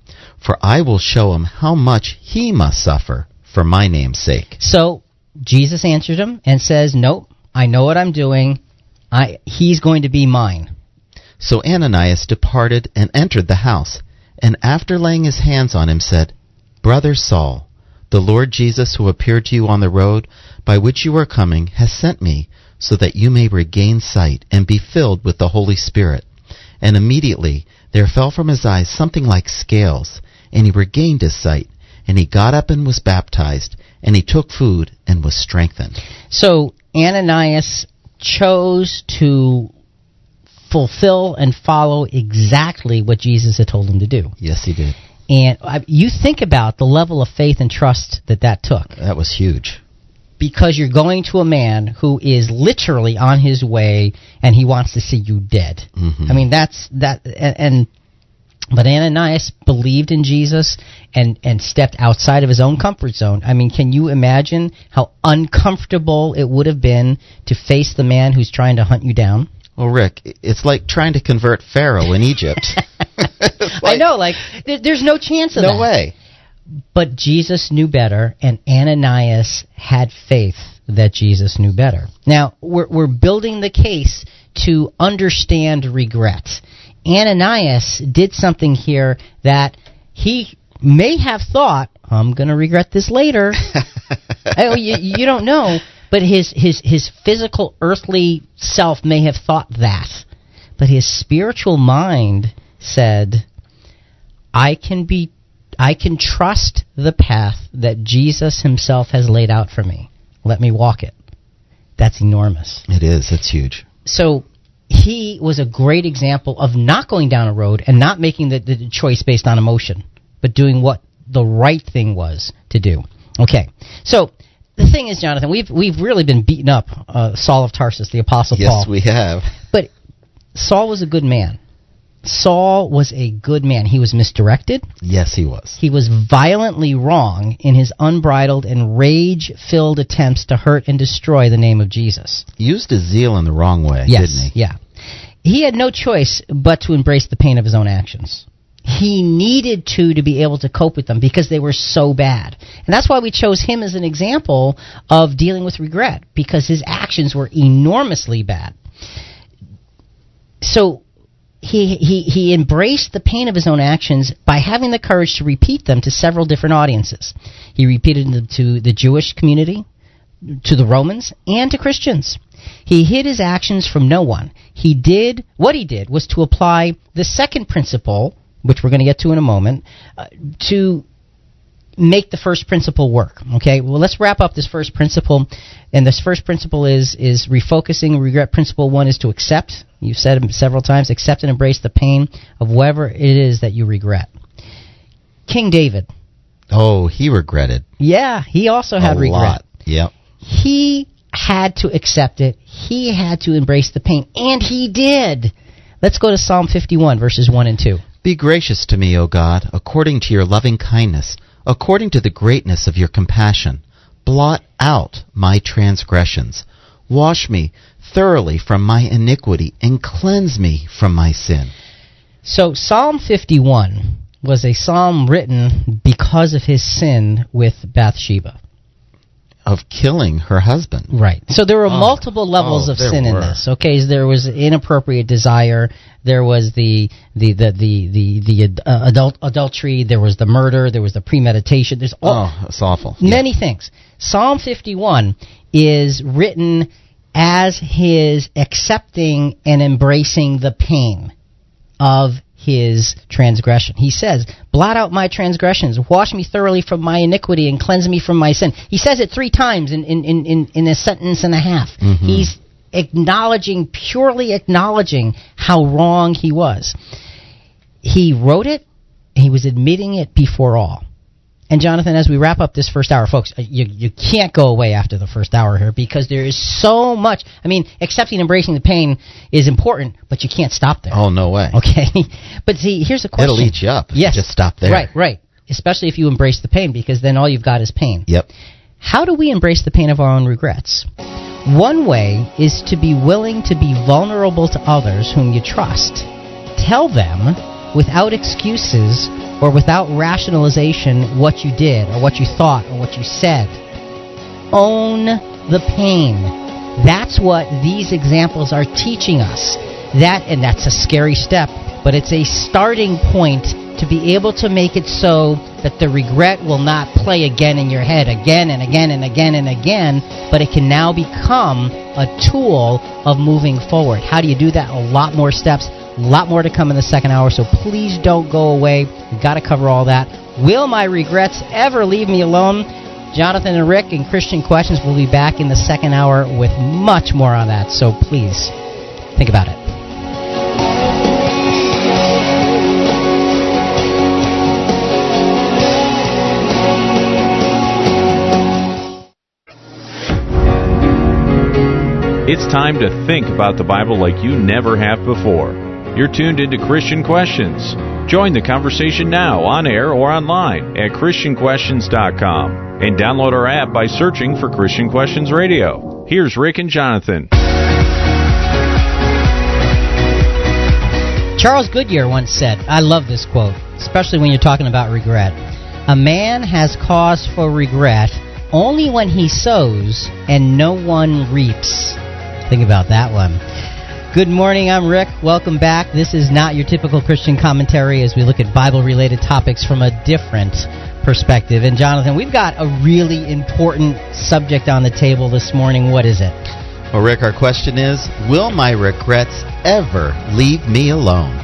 For I will show him how much he must suffer for my name's sake. So Jesus answered him and says, Nope, I know what I'm doing. I, he's going to be mine. So Ananias departed and entered the house, and after laying his hands on him said, Brother Saul, the Lord Jesus who appeared to you on the road by which you were coming has sent me, so that you may regain sight and be filled with the Holy Spirit. And immediately there fell from his eyes something like scales, and he regained his sight, and he got up and was baptized, and he took food and was strengthened. So Ananias chose to fulfill and follow exactly what Jesus had told him to do. Yes, he did. And uh, you think about the level of faith and trust that that took. That was huge. Because you're going to a man who is literally on his way and he wants to see you dead. Mhm. I mean, that's that, and, and but Ananias believed in Jesus and and stepped outside of his own comfort zone. I mean, can you imagine how uncomfortable it would have been to face the man who's trying to hunt you down? Well, Rick, it's like trying to convert Pharaoh in Egypt. I know, like there, there's no chance of no that. No way. But Jesus knew better, and Ananias had faith that Jesus knew better. Now, we're, we're building the case to understand regret. Ananias did something here that he may have thought, I'm going to regret this later. oh, you, you don't know. But his, his, his physical, earthly self may have thought that. But his spiritual mind said, I can be I can trust the path that Jesus himself has laid out for me. Let me walk it. That's enormous. It is. It's huge. So he was a great example of not going down a road and not making the, the choice based on emotion, but doing what the right thing was to do. Okay. So the thing is, Jonathan, we've we've really been beaten up uh, Saul of Tarsus, the Apostle Yes, Paul. we have. But Saul was a good man. Saul was a good man. He was misdirected. Yes, he was. He was violently wrong in his unbridled and rage filled attempts to hurt and destroy the name of Jesus. Used his zeal in the wrong way, Yes. didn't he? Yeah. He had no choice but to embrace the pain of his own actions. He needed to to be able to cope with them because they were so bad. And that's why we chose him as an example of dealing with regret because his actions were enormously bad. So he, he, he embraced the pain of his own actions by having the courage to repeat them to several different audiences. He repeated them to the Jewish community, to the Romans, and to Christians. He hid his actions from no one. He did, what he did was to apply the second principle, which we're going to get to in a moment, uh, to make the first principle work. Okay, well, let's wrap up this first principle. And this first principle is is refocusing. Regret principle one is to accept. You've said it several times. Accept and embrace the pain of whatever it is that you regret. King David. Oh, he regretted Yeah, he also had a regret. lot. Yep. He had to accept it. He had to embrace the pain, and he did. Let's go to Psalm 51, verses 1 and 2. Be gracious to me, O God, according to your loving kindness, according to the greatness of your compassion, blot out my transgressions. Wash me thoroughly from my iniquity and cleanse me from my sin. So Psalm 51 was a psalm written because of his sin with Bathsheba. Of killing her husband. Right. So there were Oh. multiple levels Oh, of sin in this. Okay, there was inappropriate desire, there was the the the the the, the uh, adult adultery, there was the murder, there was the premeditation. There's all, Oh, it's awful. many things. Psalm 51 is written as his accepting and embracing the pain of his transgression. He says, Blot out my transgressions, wash me thoroughly from my iniquity, and cleanse me from my sin. He says it three times in, in, in, in, in a sentence and a half. Mm-hmm. He's acknowledging, purely acknowledging how wrong he was. He wrote it, he was admitting it before all. And Jonathan, as we wrap up this first hour, folks, uh, you, you can't go away after the first hour here because there is so much. I mean, accepting embracing the pain is important, but you can't stop there. Oh, no way. Okay, but see, here's a question. It'll eat you up. Yes, Just stop there. Right, right. Especially if you embrace the pain, because then all you've got is pain. Yep. How do we embrace the pain of our own regrets? One way is to be willing to be vulnerable to others whom you trust. Tell them without excuses or without rationalization what you did or what you thought or what you said. Own the pain. That's what these examples are teaching us. That and that's a scary step, but it's a starting point to be able to make it so that the regret will not play again in your head again and again and again and again, but it can now become a tool of moving forward. How do you do that? A lot more steps, a lot more to come in the second hour, so please don't go away. We've got to cover all that. Will my regrets ever leave me alone? Jonathan and Rick and Christian Questions will be back in the second hour with much more on that, so please think about it. It's time to think about the Bible like you never have before. You're tuned into Christian Questions. Join the conversation now on air or online at ChristianQuestions.com and download our app by searching for Christian Questions Radio. Here's Rick and Jonathan. Charles Goodyear once said, I love this quote, especially when you're talking about regret. A man has cause for regret only when he sows and no one reaps. Think about that one. Good morning, I'm Rick. Welcome back. This is not your typical Christian commentary as we look at Bible related topics from a different perspective. And Jonathan, we've got a really important subject on the table this morning. What is it? Well, Rick, our question is Will my regrets ever leave me alone?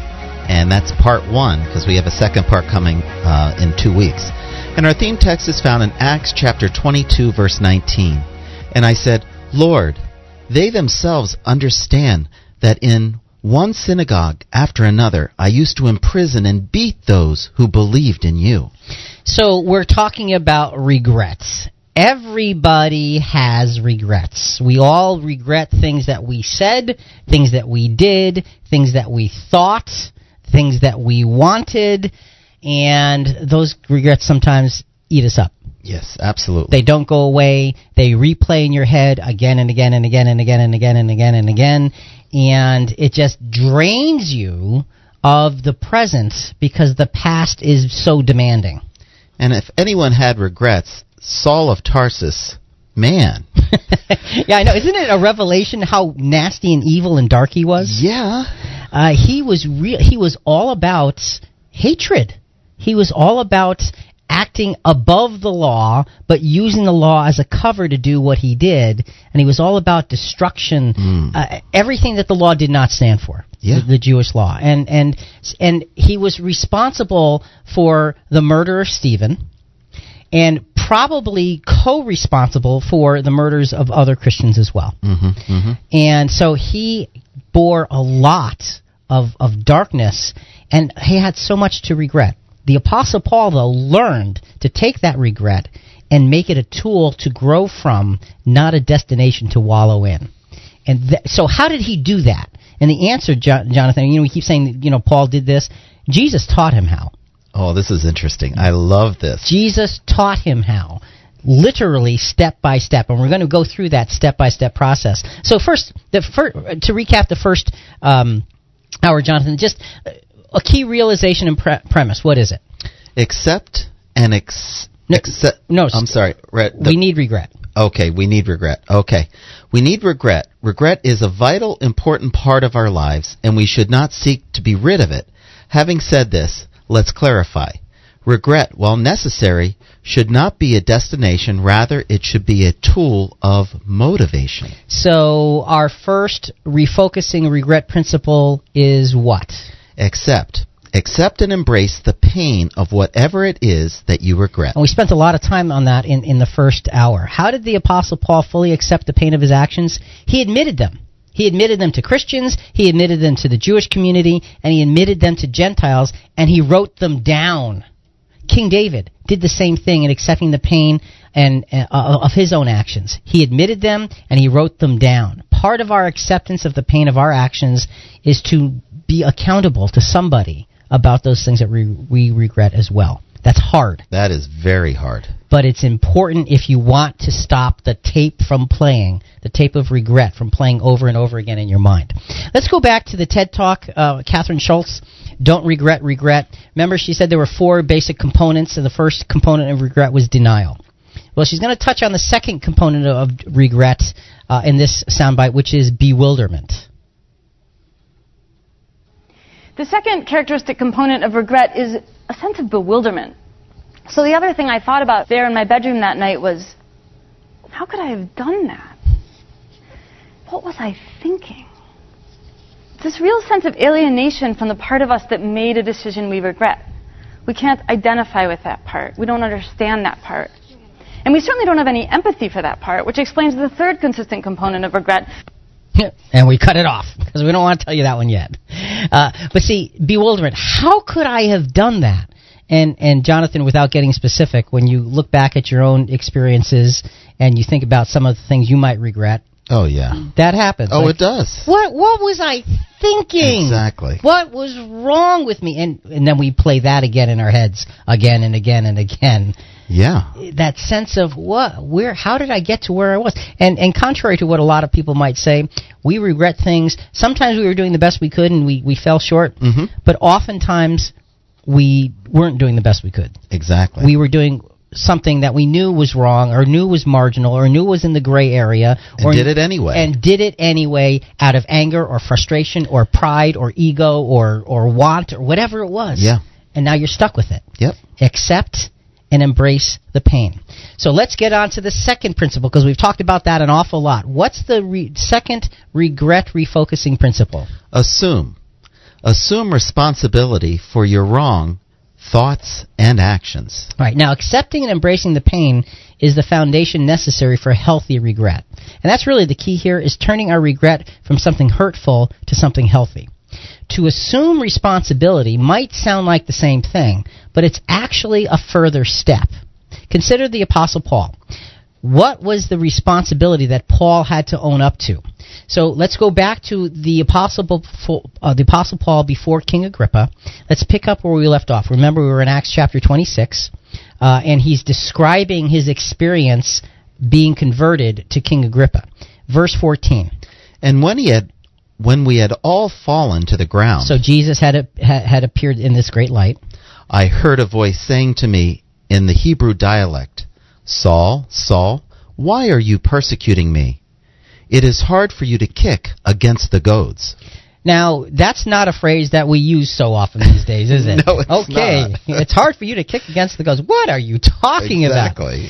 And that's part one, because we have a second part coming uh, in two weeks. And our theme text is found in Acts chapter 22, verse 19. And I said, Lord, they themselves understand that in one synagogue after another I used to imprison and beat those who believed in you. So we're talking about regrets. Everybody has regrets. We all regret things that we said, things that we did, things that we thought, things that we wanted, and those regrets sometimes eat us up. Yes, absolutely. They don't go away. They replay in your head again and again and again and again and again and again and again. And it just drains you of the present because the past is so demanding. and if anyone had regrets, Saul of Tarsus, man. yeah, I know. Isn't it a revelation how nasty and evil and dark he was? Yeah. Uh, he was real. He was all about hatred. He was all about acting above the law, but using the law as a cover to do what he did. And he was all about destruction, Mm. uh, everything that the law did not stand for. Yeah. The, the Jewish law, and and and he was responsible for the murder of Stephen, and probably co-responsible for the murders of other Christians as well. hmm hmm And so he bore a lot of, of darkness, and he had so much to regret. The Apostle Paul, though, learned to take that regret and make it a tool to grow from, not a destination to wallow in. And th- so, how did he do that? And the answer, Jo- Jonathan, you know, we keep saying, you know, Paul did this. Jesus taught him how. Oh, this is interesting. I love this. Jesus taught him how. Literally, step by step, and we're going to go through that step by step process. So, first, the fir- to recap the first um, hour, Jonathan, just a key realization and pre- premise. What is it? Accept and ex- No, accept. no, I'm sorry. Re- the- we need regret. Okay, we need regret. Okay. We need regret. Regret is a vital, important part of our lives, and we should not seek to be rid of it. Having said this, let's clarify. Regret, while necessary, should not be a destination, rather, it should be a tool of motivation. So, our first refocusing regret principle is what? Accept. Accept and embrace the pain of whatever it is that you regret. And we spent a lot of time on that in, in the first hour. How did the Apostle Paul fully accept the pain of his actions? He admitted them. He admitted them to Christians, he admitted them to the Jewish community, and he admitted them to Gentiles, and he wrote them down. King David did the same thing in accepting the pain and uh, of his own actions. He admitted them and he wrote them down. Part of our acceptance of the pain of our actions is to be accountable to somebody about those things that we, we regret as well. That's hard That is very hard. but it's important if you want to stop the tape from playing, the tape of regret from playing over and over again in your mind. Let's go back to the TED Talk, uh, Kathryn Schulz. Don't regret, regret. Remember, she said there were four basic components, and the first component of regret was denial. Well, she's going to touch on the second component of regret uh, in this soundbite, which is bewilderment. The second characteristic component of regret is a sense of bewilderment. So the other thing I thought about there in my bedroom that night was, how could I have done that? What was I thinking? This real sense of alienation from the part of us that made a decision we regret. We can't identify with that part. We don't understand that part. And we certainly don't have any empathy for that part, which explains the third consistent component of regret, and we cut it off because we don't want to tell you that one yet. Uh, but see, bewilderment. How could I have done that? And and Jonathan, without getting specific, when you look back at your own experiences and you think about some of the things you might regret, Oh, yeah. that happens. Oh, Like, it does. What what was I thinking? Exactly. What was wrong with me? And and then we play that again in our heads again and again and again Yeah. that sense of what where how did I get to where I was and and contrary to what a lot of people might say we regret things sometimes we were doing the best we could and we we fell short Mhm. but oftentimes we weren't doing the best we could Exactly. we were doing something that we knew was wrong or knew was marginal or knew was in the gray area And or did it anyway. and did it anyway out of anger or frustration or pride or ego or or want or whatever it was Yeah. and now you're stuck with it Yep. accept and embrace the pain. So let's get on to the second principle because we've talked about that an awful lot. What's the re- second regret refocusing principle? Assume. Assume responsibility for your wrong thoughts and actions. All right, now accepting and embracing the pain is the foundation necessary for healthy regret. And that's really the key here is turning our regret from something hurtful to something healthy. To assume responsibility might sound like the same thing, but it's actually a further step. Consider the Apostle Paul. What was the responsibility that Paul had to own up to? So let's go back to the Apostle, uh, the Apostle Paul before King Agrippa. Let's pick up where we left off. Remember, we were in Acts chapter 26, uh, and he's describing his experience being converted to King Agrippa. Verse 14. And when he had when we had all fallen to the ground, So Jesus had, a, had, appeared in this great light. I heard a voice saying to me in the Hebrew dialect, Saul, Saul, why are you persecuting me? It is hard for you to kick against the goads. Now, that's not a phrase that we use so often these days, is it? No, it's okay. not. it's hard for you to kick against the goads. What are you talking about? exactly.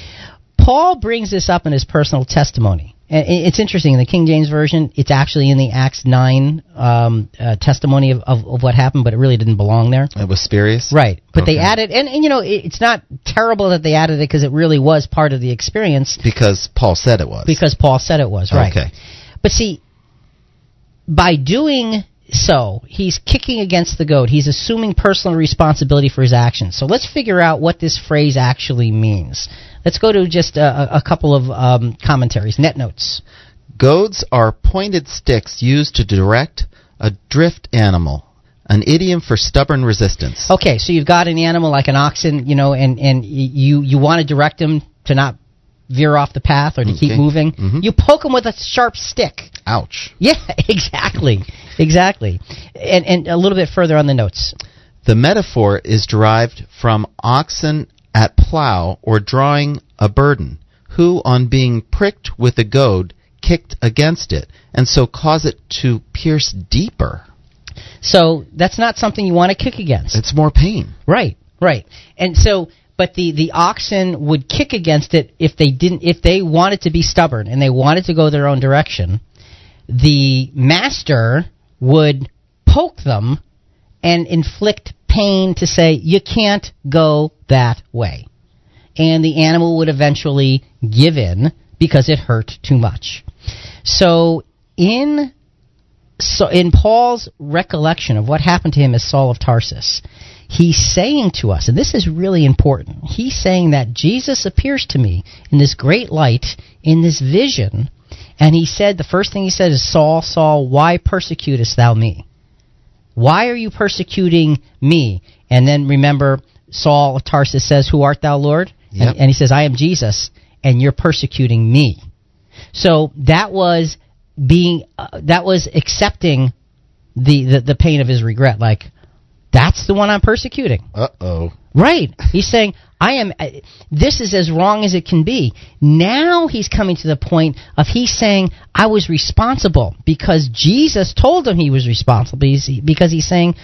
Paul brings this up in his personal testimony. And it's interesting. In the King James Version, it's actually in the Acts 9 um, uh, testimony of, of, of what happened, but it really didn't belong there. It was spurious. Right. But they added, and, and you know, it, it's not terrible that they added it because it really was part of the experience Because Paul said it was. because Paul said it was, right? Okay. But see, by doing so, he's kicking against the goad. He's assuming personal responsibility for his actions. So let's figure out what this phrase actually means. Let's go to just a, a couple of um, commentaries, net notes. Goads are pointed sticks used to direct a drift animal. An idiom for stubborn resistance. Okay, so you've got an animal like an oxen, you know, and and you you want to direct him to not veer off the path or to keep Okay. moving. Mhm. You poke him with a sharp stick. Ouch. Yeah, exactly, exactly. And and a little bit further on the notes. The metaphor is derived from oxen at plow or drawing a burden, who, on being pricked with a goad, kicked against it, and so cause it to pierce deeper. So that's not something you want to kick against. It's more pain. Right, right. And so, but the the oxen would kick against it if they didn't, if they wanted to be stubborn and they wanted to go their own direction. The master would poke them and inflict pain to say you can't go that way, and the animal would eventually give in because it hurt too much. So in so in Paul's recollection of what happened to him as Saul of Tarsus, he's saying to us, and this is really important, he's saying that Jesus appears to me in this great light, in this vision, and he said, the first thing he said is, Saul, Saul, why persecutest thou me? Why are you persecuting me? And then remember, Saul of Tarsus says, Who art thou, Lord? Yep. And, and he says, I am Jesus, and you're persecuting me. So that was being uh, that was accepting the, the the pain of his regret. Like that's the one I'm persecuting. Uh oh. Right. He's saying, I am, uh, this is as wrong as it can be. Now he's coming to the point of he's saying, I was responsible because Jesus told him he was responsible He's- because he's saying,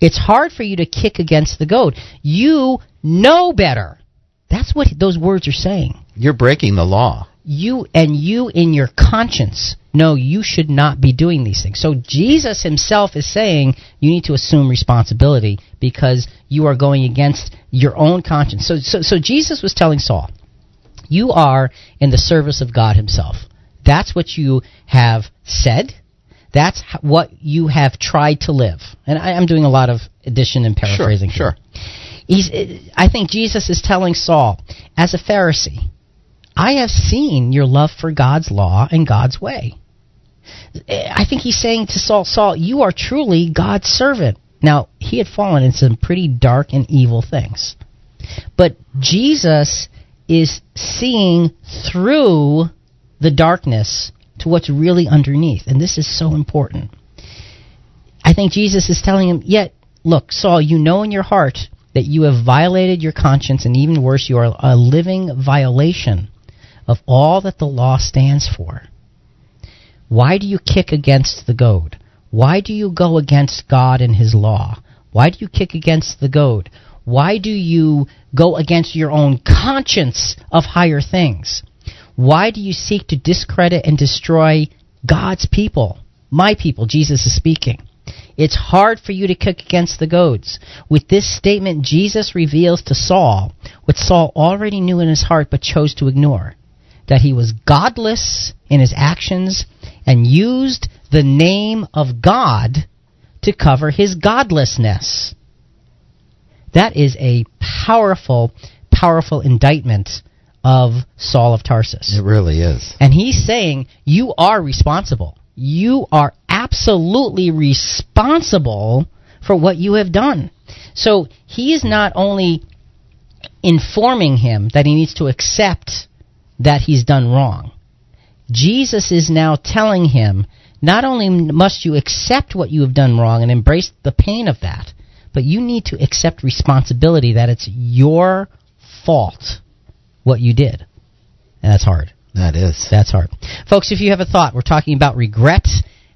it's hard for you to kick against the goad. You know better. That's what those words are saying. You're breaking the law. You and you in your conscience know you should not be doing these things. So Jesus himself is saying you need to assume responsibility because you are going against your own conscience. So so, so Jesus was telling Saul, you are in the service of God himself. That's what you have said. That's what you have tried to live. And I, I'm doing a lot of addition and paraphrasing. Sure, here. He's, uh, I think Jesus is telling Saul, as a Pharisee, I have seen your love for God's law and God's way. I think he's saying to Saul, Saul, you are truly God's servant. Now, he had fallen in some pretty dark and evil things. But Jesus is seeing through the darkness to what's really underneath. And this is so important. I think Jesus is telling him, yet, look, Saul, you know in your heart that you have violated your conscience, and even worse, you are a living violation of all that the law stands for. Why do you kick against the goad? Why do you go against God and His law? Why do you kick against the goad? Why do you go against your own conscience of higher things? Why do you seek to discredit and destroy God's people? My people, Jesus is speaking. It's hard for you to kick against the goads. With this statement, Jesus reveals to Saul what Saul already knew in his heart but chose to ignore that he was godless in his actions and used the name of God to cover his godlessness. That is a powerful, powerful indictment of Saul of Tarsus. It really is. And he's saying, You are responsible. You are absolutely responsible for what you have done. So he is not only informing him that he needs to accept that he's done wrong, Jesus is now telling him not only must you accept what you have done wrong and embrace the pain of that, but you need to accept responsibility that it's your fault what you did. And that's hard. That is. That's hard. Folks, if you have a thought, we're talking about regret,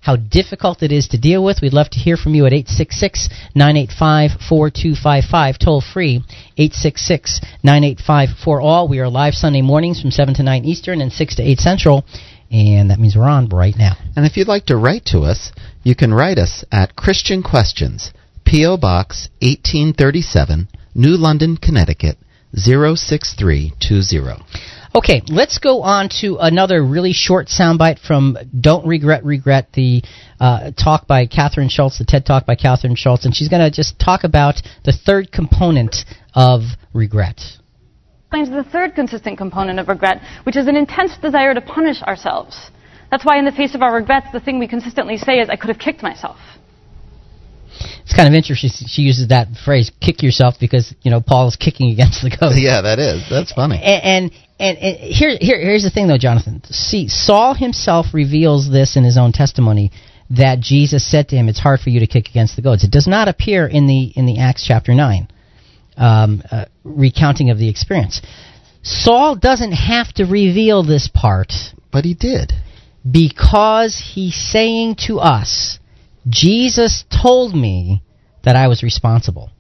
how difficult it is to deal with. We'd love to hear from you at 866 985 4255, toll free 866 985 for all. We are live Sunday mornings from 7 to 9 Eastern and 6 to 8 Central. And that means we're on right now. And if you'd like to write to us, you can write us at Christian Questions, P.O. Box 1837, New London, Connecticut 06320. Okay, let's go on to another really short soundbite from Don't Regret Regret, the uh, talk by Kathryn Schulz, the TED Talk by Kathryn Schulz, and she's going to just talk about the third component of regret. explains the third consistent component of regret, which is an intense desire to punish ourselves. That's why, in the face of our regrets, the thing we consistently say is, I could have kicked myself. It's kind of interesting. She uses that phrase, "kick yourself," because you know Paul is kicking against the goad. Yeah, that is. That's funny. And and, and, and here, here here's the thing, though, Jonathan. See, Saul himself reveals this in his own testimony that Jesus said to him, "It's hard for you to kick against the goads." It does not appear in the in the Acts chapter nine um, uh, recounting of the experience. Saul doesn't have to reveal this part, but he did because he's saying to us, Jesus told me that I was responsible.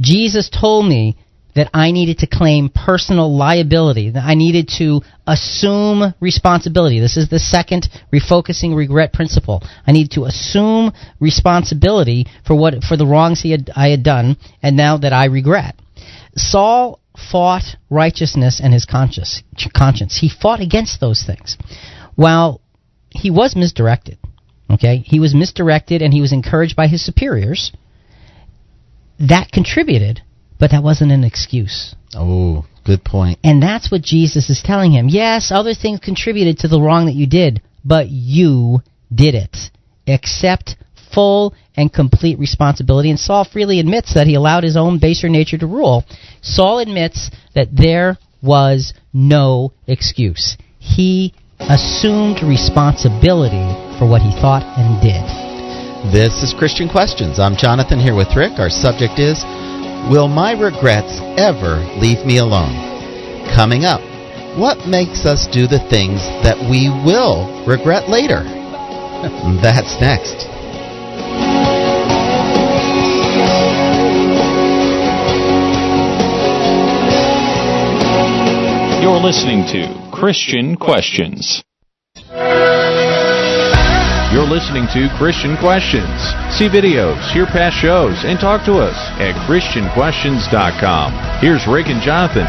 Jesus told me that I needed to claim personal liability, that I needed to assume responsibility. This is the second refocusing regret principle. I need to assume responsibility for what for the wrongs he had, I had done and now that I regret. Saul fought righteousness and his conscience. conscience. He fought against those things. While he was misdirected, okay? He was misdirected and he was encouraged by his superiors. That contributed but that wasn't an excuse. Oh, good point. And that's what Jesus is telling him. Yes, other things contributed to the wrong that you did, but you did it. Accept full and complete responsibility. And Saul freely admits that he allowed his own baser nature to rule. Saul admits that there was no excuse. He assumed responsibility for what he thought and did. This is Christian Questions. I'm Jonathan here with Rick. Our subject is Will my regrets ever leave me alone? Coming up, what makes us do the things that we will regret later? That's next. You're listening to Christian Questions. You're listening to Christian Questions. See videos, hear past shows, and talk to us at ChristianQuestions.com. Here's Rick and Jonathan.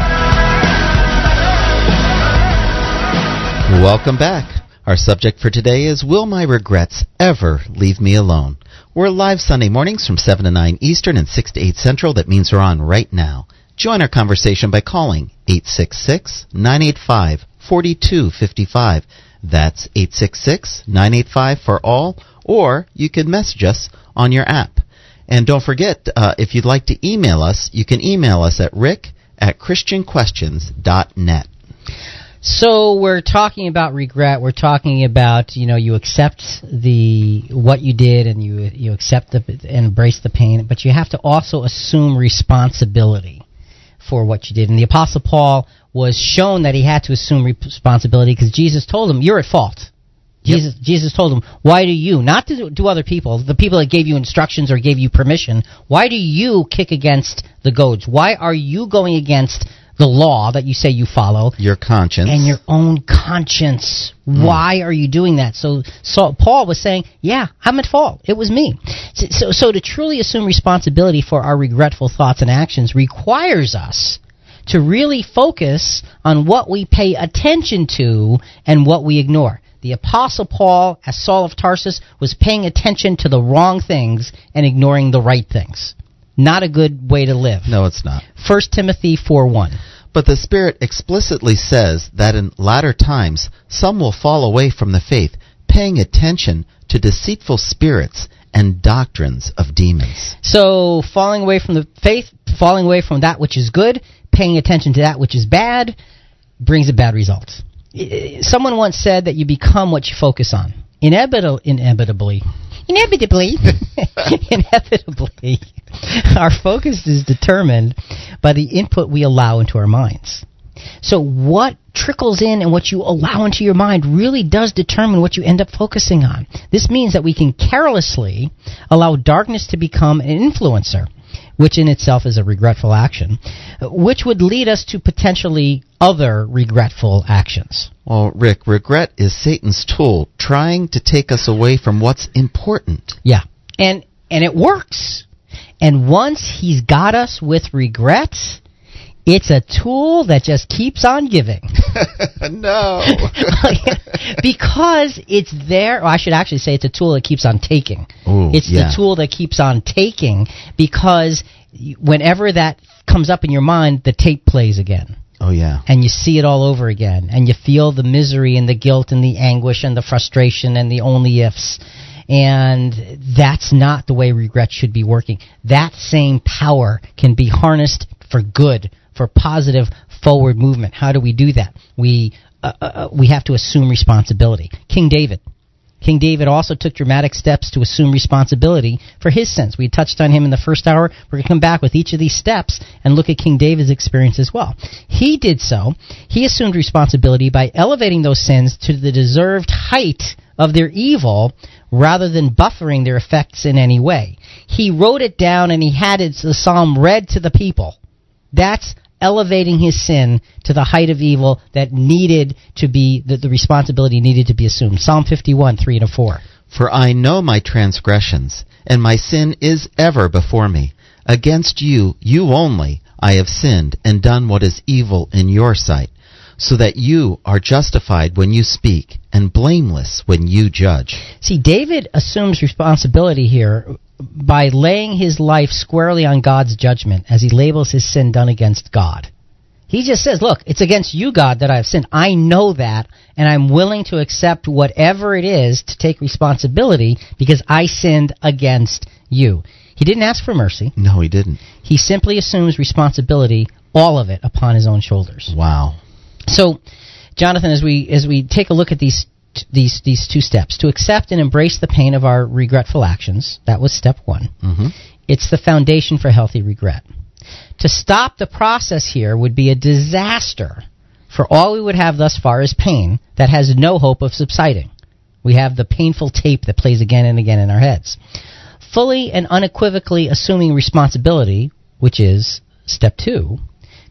Welcome back. Our subject for today is Will My Regrets Ever Leave Me Alone? We're live Sunday mornings from 7 to 9 Eastern and 6 to 8 Central. That means we're on right now. Join our conversation by calling 866 985 4255. That's 866 985 for all, or you can message us on your app. And don't forget, uh, if you'd like to email us, you can email us at rick at christianquestions.net. So we're talking about regret. We're talking about you know you accept the what you did and you you accept the and embrace the pain, but you have to also assume responsibility for what you did. And the Apostle Paul was shown that he had to assume responsibility because Jesus told him, "You're at fault." Jesus, yep. Jesus told him, "Why do you, not to do other people, the people that gave you instructions or gave you permission, why do you kick against the goads? Why are you going against the law that you say you follow. Your conscience. And your own conscience. Mm. Why are you doing that? So, so Paul was saying, yeah, I'm at fault. It was me. So, so, so to truly assume responsibility for our regretful thoughts and actions requires us to really focus on what we pay attention to and what we ignore. The Apostle Paul, as Saul of Tarsus, was paying attention to the wrong things and ignoring the right things. Not a good way to live. No, it's not. 1 Timothy 4 1. But the Spirit explicitly says that in latter times some will fall away from the faith, paying attention to deceitful spirits and doctrines of demons. So, falling away from the faith, falling away from that which is good, paying attention to that which is bad, brings a bad result. Someone once said that you become what you focus on. Inevitably, inevitably, inevitably, inevitably, our focus is determined by the input we allow into our minds. So what trickles in and what you allow into your mind really does determine what you end up focusing on. This means that we can carelessly allow darkness to become an influencer which in itself is a regretful action, which would lead us to potentially other regretful actions. Well, Rick, regret is Satan's tool trying to take us away from what's important. Yeah. And and it works. And once he's got us with regret, it's a tool that just keeps on giving. no. because it's there. I should actually say it's a tool that keeps on taking. Ooh, it's yeah. the tool that keeps on taking because whenever that comes up in your mind, the tape plays again. Oh yeah. And you see it all over again and you feel the misery and the guilt and the anguish and the frustration and the only ifs And that's not the way regret should be working. That same power can be harnessed for good, for positive forward movement. How do we do that? We uh, uh, uh we have to assume responsibility. King David King David also took dramatic steps to assume responsibility for his sins. We touched on him in the first hour. We're going to come back with each of these steps and look at King David's experience as well. He did so. He assumed responsibility by elevating those sins to the deserved height of their evil rather than buffering their effects in any way. He wrote it down and he had the psalm read to the people. That's elevating his sin to the height of evil that needed to be, that the responsibility needed to be assumed. Psalm 51, 3 and 4. For I know my transgressions, and my sin is ever before me. Against you, you only, I have sinned and done what is evil in your sight, so that you are justified when you speak and blameless when you judge. See, David assumes responsibility here by laying his life squarely on God's judgment as he labels his sin done against God. He just says, Look, it's against you, God, that I have sinned. I know that, and I'm willing to accept whatever it is to take responsibility because I sinned against you. He didn't ask for mercy. No, he didn't. He simply assumes responsibility, all of it, upon his own shoulders. Wow. So, Jonathan, as we as we take a look at these these these two steps to accept and embrace the pain of our regretful actions. That was step one. Mm-hmm. It's the foundation for healthy regret. To stop the process here would be a disaster. For all we would have thus far is pain that has no hope of subsiding. We have the painful tape that plays again and again in our heads. Fully and unequivocally assuming responsibility, which is step two,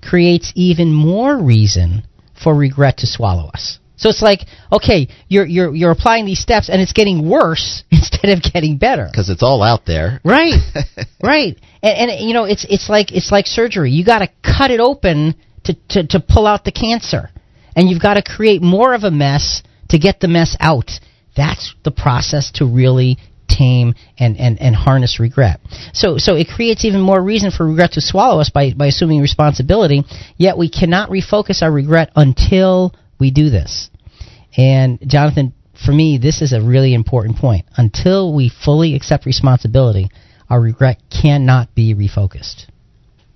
creates even more reason for regret to swallow us. So it's like, okay, you're you're you're applying these steps, and it's getting worse instead of getting better. Because it's all out there. Right, right, and, and you know, it's it's like it's like surgery. You got to cut it open to, to to pull out the cancer, and you've got to create more of a mess to get the mess out. That's the process to really tame and, and, and harness regret. So so it creates even more reason for regret to swallow us by, by assuming responsibility, yet we cannot refocus our regret until we do this. And Jonathan, for me, this is a really important point. Until we fully accept responsibility, our regret cannot be refocused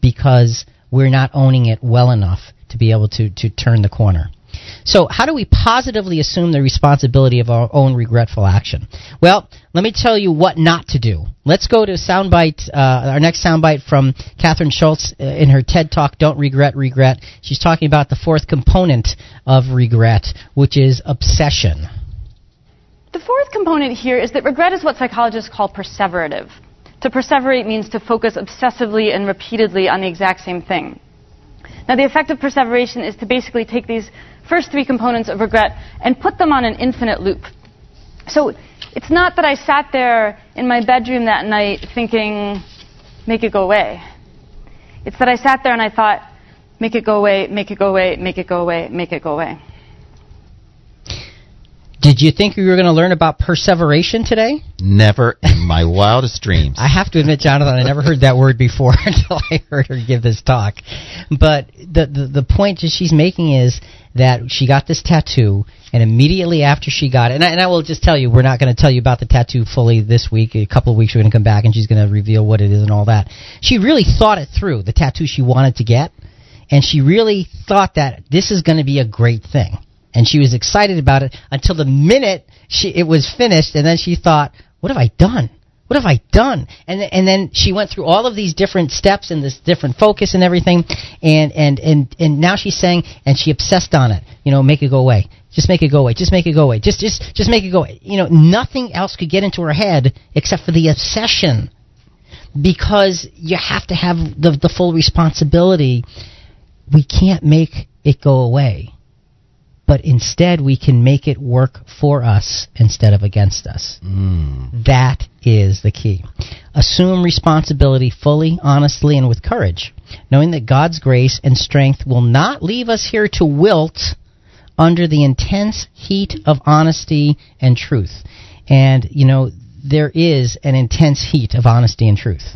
because we're not owning it well enough to be able to, to turn the corner. So, how do we positively assume the responsibility of our own regretful action? Well, let me tell you what not to do. Let's go to soundbite, uh, our next soundbite from Kathryn Schulz uh, in her TED Talk, Don't Regret, Regret. She's talking about the fourth component of regret, which is obsession. The fourth component here is that regret is what psychologists call perseverative. To perseverate means to focus obsessively and repeatedly on the exact same thing. Now, the effect of perseveration is to basically take these first three components of regret and put them on an infinite loop. So it's not that I sat there in my bedroom that night thinking, make it go away. It's that I sat there and I thought, make it go away, make it go away, make it go away, make it go away. Did you think we were going to learn about perseveration today? Never in my wildest dreams. I have to admit, Jonathan, I never heard that word before until I heard her give this talk. But the, the, the point that she's making is that she got this tattoo, and immediately after she got it, and I, and I will just tell you, we're not going to tell you about the tattoo fully this week. A couple of weeks, we're going to come back, and she's going to reveal what it is and all that. She really thought it through, the tattoo she wanted to get, and she really thought that this is going to be a great thing and she was excited about it until the minute she it was finished, and then she thought, "What have I done? What have I done?" And and then she went through all of these different steps and this different focus and everything, and and and and now she's saying, and she obsessed on it. You know, make it go away. Just make it go away. Just make it go away. Just just just make it go away. You know, nothing else could get into her head except for the obsession, because you have to have the the full responsibility. We can't make it go away but instead we can make it work for us instead of against us. Mm. That is the key. Assume responsibility fully, honestly, and with courage, knowing that God's grace and strength will not leave us here to wilt under the intense heat of honesty and truth. And, you know, there is an intense heat of honesty and truth.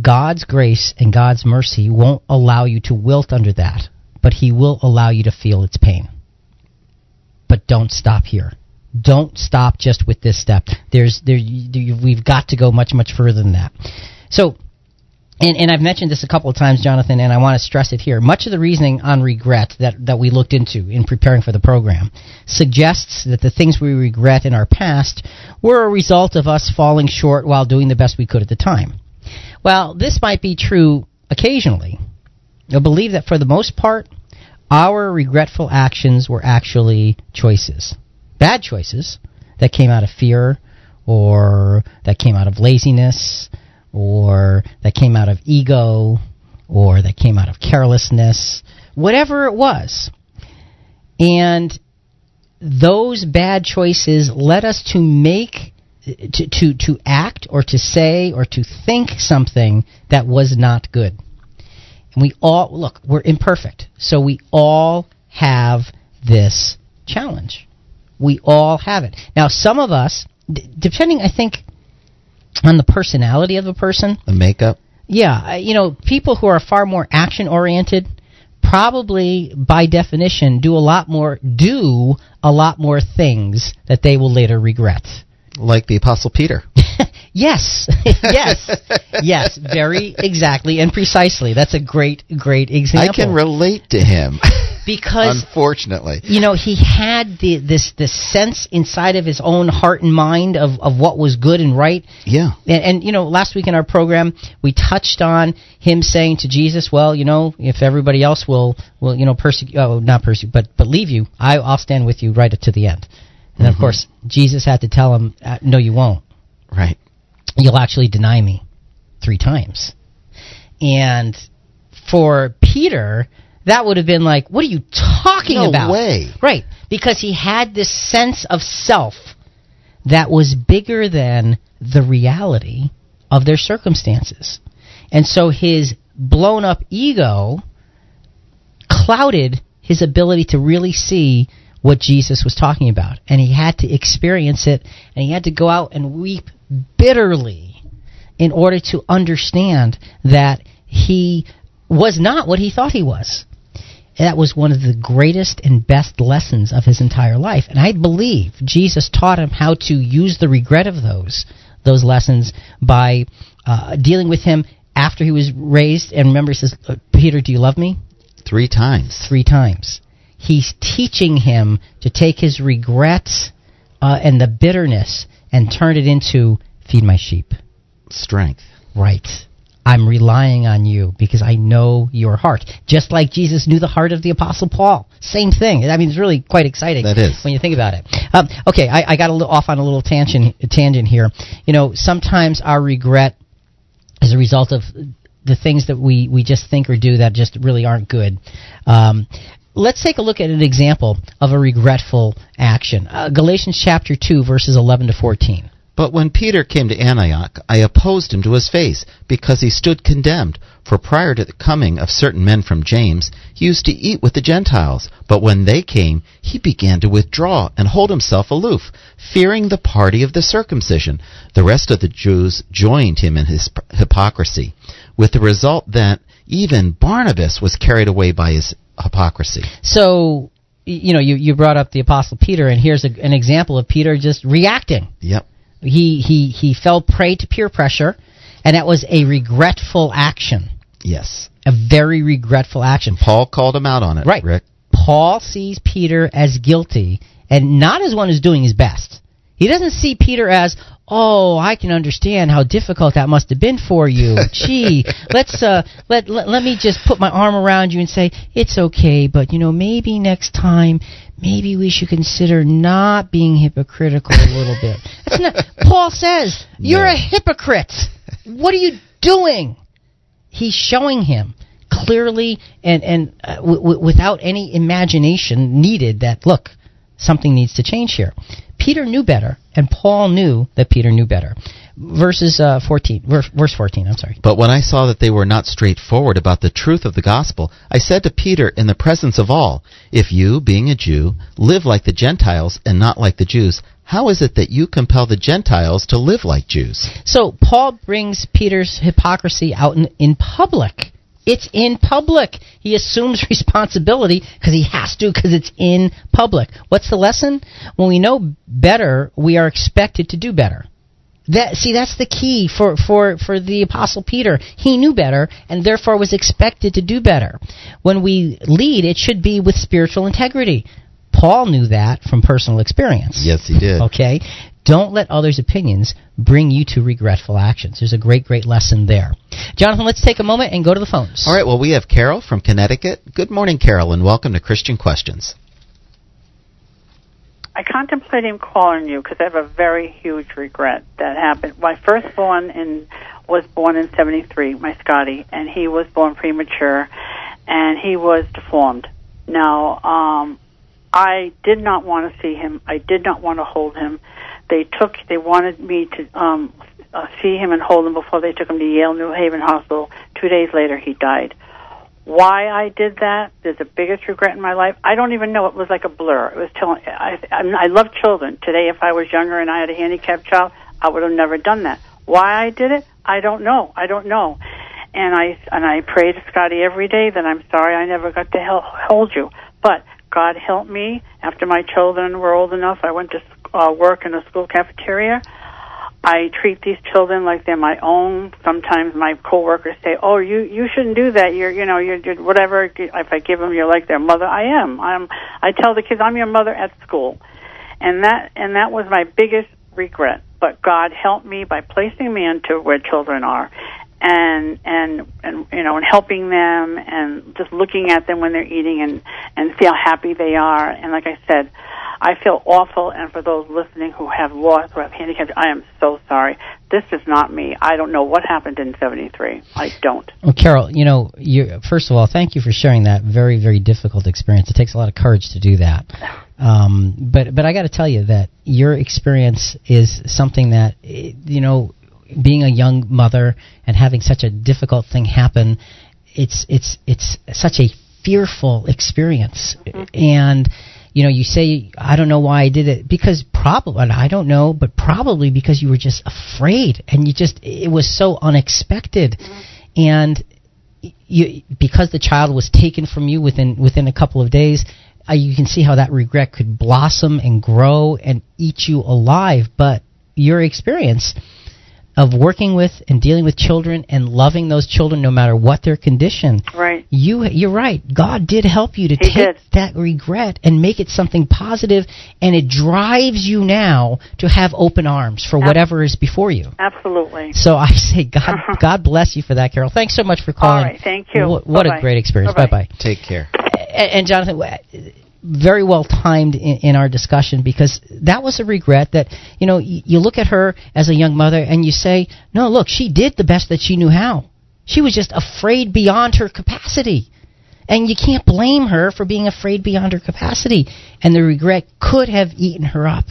God's grace and God's mercy won't allow you to wilt under that but he will allow you to feel its pain. But don't stop here. Don't stop just with this step. There's there you, we've got to go much much further than that. So and, and I've mentioned this a couple of times, Jonathan, and I want to stress it here. Much of the reasoning on regret that, that we looked into in preparing for the program suggests that the things we regret in our past were a result of us falling short while doing the best we could at the time. Well, this might be true occasionally. I believe that for the most part, our regretful actions were actually choices. Bad choices that came out of fear or that came out of laziness or that came out of ego, or that came out of carelessness, whatever it was. And those bad choices led us to make, to, to, to act or to say or to think something that was not good. And we all, look, we're imperfect. So we all have this challenge. We all have it. Now, some of us, d- depending, I think, on the personality of a person. The makeup. Yeah, uh, you know, people who are far more action oriented probably by definition do a lot more do a lot more things that they will later regret. Like the apostle Peter. Yes. yes. yes, very exactly and precisely. That's a great great example. I can relate to him. because unfortunately you know he had the this this sense inside of his own heart and mind of of what was good and right yeah and, and you know last week in our program we touched on him saying to jesus well you know if everybody else will will you know persecute oh not persecute but but leave you I, i'll stand with you right up to the end and mm-hmm. of course jesus had to tell him uh, no you won't right you'll actually deny me three times and for peter that would have been like, what are you talking no about? Way. Right. Because he had this sense of self that was bigger than the reality of their circumstances. And so his blown up ego clouded his ability to really see what Jesus was talking about. And he had to experience it, and he had to go out and weep bitterly in order to understand that he was not what he thought he was that was one of the greatest and best lessons of his entire life. And I believe Jesus taught him how to use the regret of those those lessons by uh, dealing with him after he was raised. And remember, he says, uh, "Peter, do you love me?" Three times. Three times. He's teaching him to take his regrets uh, and the bitterness and turn it into feed my sheep. Strength. Right. I'm relying on you because I know your heart. Just like Jesus knew the heart of the Apostle Paul. Same thing. I mean, it's really quite exciting. That is. When you think about it. Um, okay, I, I got a little off on a little tangent, tangent here. You know, sometimes our regret is a result of the things that we, we just think or do that just really aren't good. Um, let's take a look at an example of a regretful action. Uh, Galatians chapter 2, verses 11 to 14. But when Peter came to Antioch, I opposed him to his face, because he stood condemned. For prior to the coming of certain men from James, he used to eat with the Gentiles. But when they came, he began to withdraw and hold himself aloof, fearing the party of the circumcision. The rest of the Jews joined him in his hypocrisy, with the result that even Barnabas was carried away by his hypocrisy. So, you know, you, you brought up the Apostle Peter, and here's a, an example of Peter just reacting. Yep. He, he, he fell prey to peer pressure, and that was a regretful action. Yes. A very regretful action. Paul called him out on it, right. Rick. Paul sees Peter as guilty and not as one who's doing his best. He doesn't see Peter as, oh, I can understand how difficult that must have been for you. Gee, let's uh, let, let let me just put my arm around you and say it's okay, but you know maybe next time, maybe we should consider not being hypocritical a little bit. That's not. Paul says you're a hypocrite. What are you doing? He's showing him clearly and and uh, w- w- without any imagination needed that look something needs to change here. Peter knew better, and Paul knew that Peter knew better. Verses uh, 14, verse, verse 14, I'm sorry. But when I saw that they were not straightforward about the truth of the gospel, I said to Peter in the presence of all, If you, being a Jew, live like the Gentiles and not like the Jews, how is it that you compel the Gentiles to live like Jews? So Paul brings Peter's hypocrisy out in, in public It's in public. He assumes responsibility because he has to because it's in public. What's the lesson? When we know better, we are expected to do better. That see, that's the key for for for the apostle Peter. He knew better, and therefore was expected to do better. When we lead, it should be with spiritual integrity. Paul knew that from personal experience. Yes, he did. Okay, don't let others' opinions bring you to regretful actions. There's a great, great lesson there. Jonathan, let's take a moment and go to the phones. All right. Well, we have Carol from Connecticut. Good morning, Carol, and welcome to Christian Questions. I contemplated him calling you because I have a very huge regret that happened. My firstborn in was born in '73, my Scotty, and he was born premature, and he was deformed. Now, um, I did not want to see him. I did not want to hold him. They took. They wanted me to um, uh, see him and hold him before they took him to Yale New Haven Hospital. Two days later, he died. Why I did that is the biggest regret in my life. I don't even know. It was like a blur. It was telling. I, I, I love children. Today, if I was younger and I had a handicapped child, I would have never done that. Why I did it, I don't know. I don't know. And I and I pray to Scotty every day that I'm sorry I never got to help, hold you. But God help me. After my children were old enough, I went to uh, work in a school cafeteria I treat these children like they're my own. Sometimes my coworkers say, "Oh, you you shouldn't do that. You're you know you're, you're whatever." If I give them, you're like their mother. I am. I'm. I tell the kids, "I'm your mother at school," and that and that was my biggest regret. But God helped me by placing me into where children are, and and and you know and helping them and just looking at them when they're eating and and see how happy they are. And like I said I feel awful, and for those listening who have lost, who have handicapped, I am so sorry. This is not me. I don't know what happened in '73. I don't. Well, Carol, you know, you, first of all, thank you for sharing that very, very difficult experience. It takes a lot of courage to do that. Um, but, but I got to tell you that your experience is something that, you know, being a young mother and having such a difficult thing happen, it's, it's, it's such a fearful experience, mm-hmm. and you know, you say, I don't know why I did it, because probably, I don't know, but probably because you were just afraid and you just, it was so unexpected. Mm-hmm. And you, because the child was taken from you within, within a couple of days, uh, you can see how that regret could blossom and grow and eat you alive. But your experience, of working with and dealing with children and loving those children no matter what their condition. Right. You you're right. God did help you to he take did. that regret and make it something positive and it drives you now to have open arms for whatever is before you. Absolutely. So I say God God bless you for that Carol. Thanks so much for calling. All right, thank you. What, what a great experience. Bye bye. Take care. And, and Jonathan very well timed in, in, our discussion because that was a regret that you know y- you look at her as a young mother and you say no look she did the best that she knew how. She was just afraid beyond her capacity. And you can't blame her for being afraid beyond her capacity. And the regret could have eaten her up.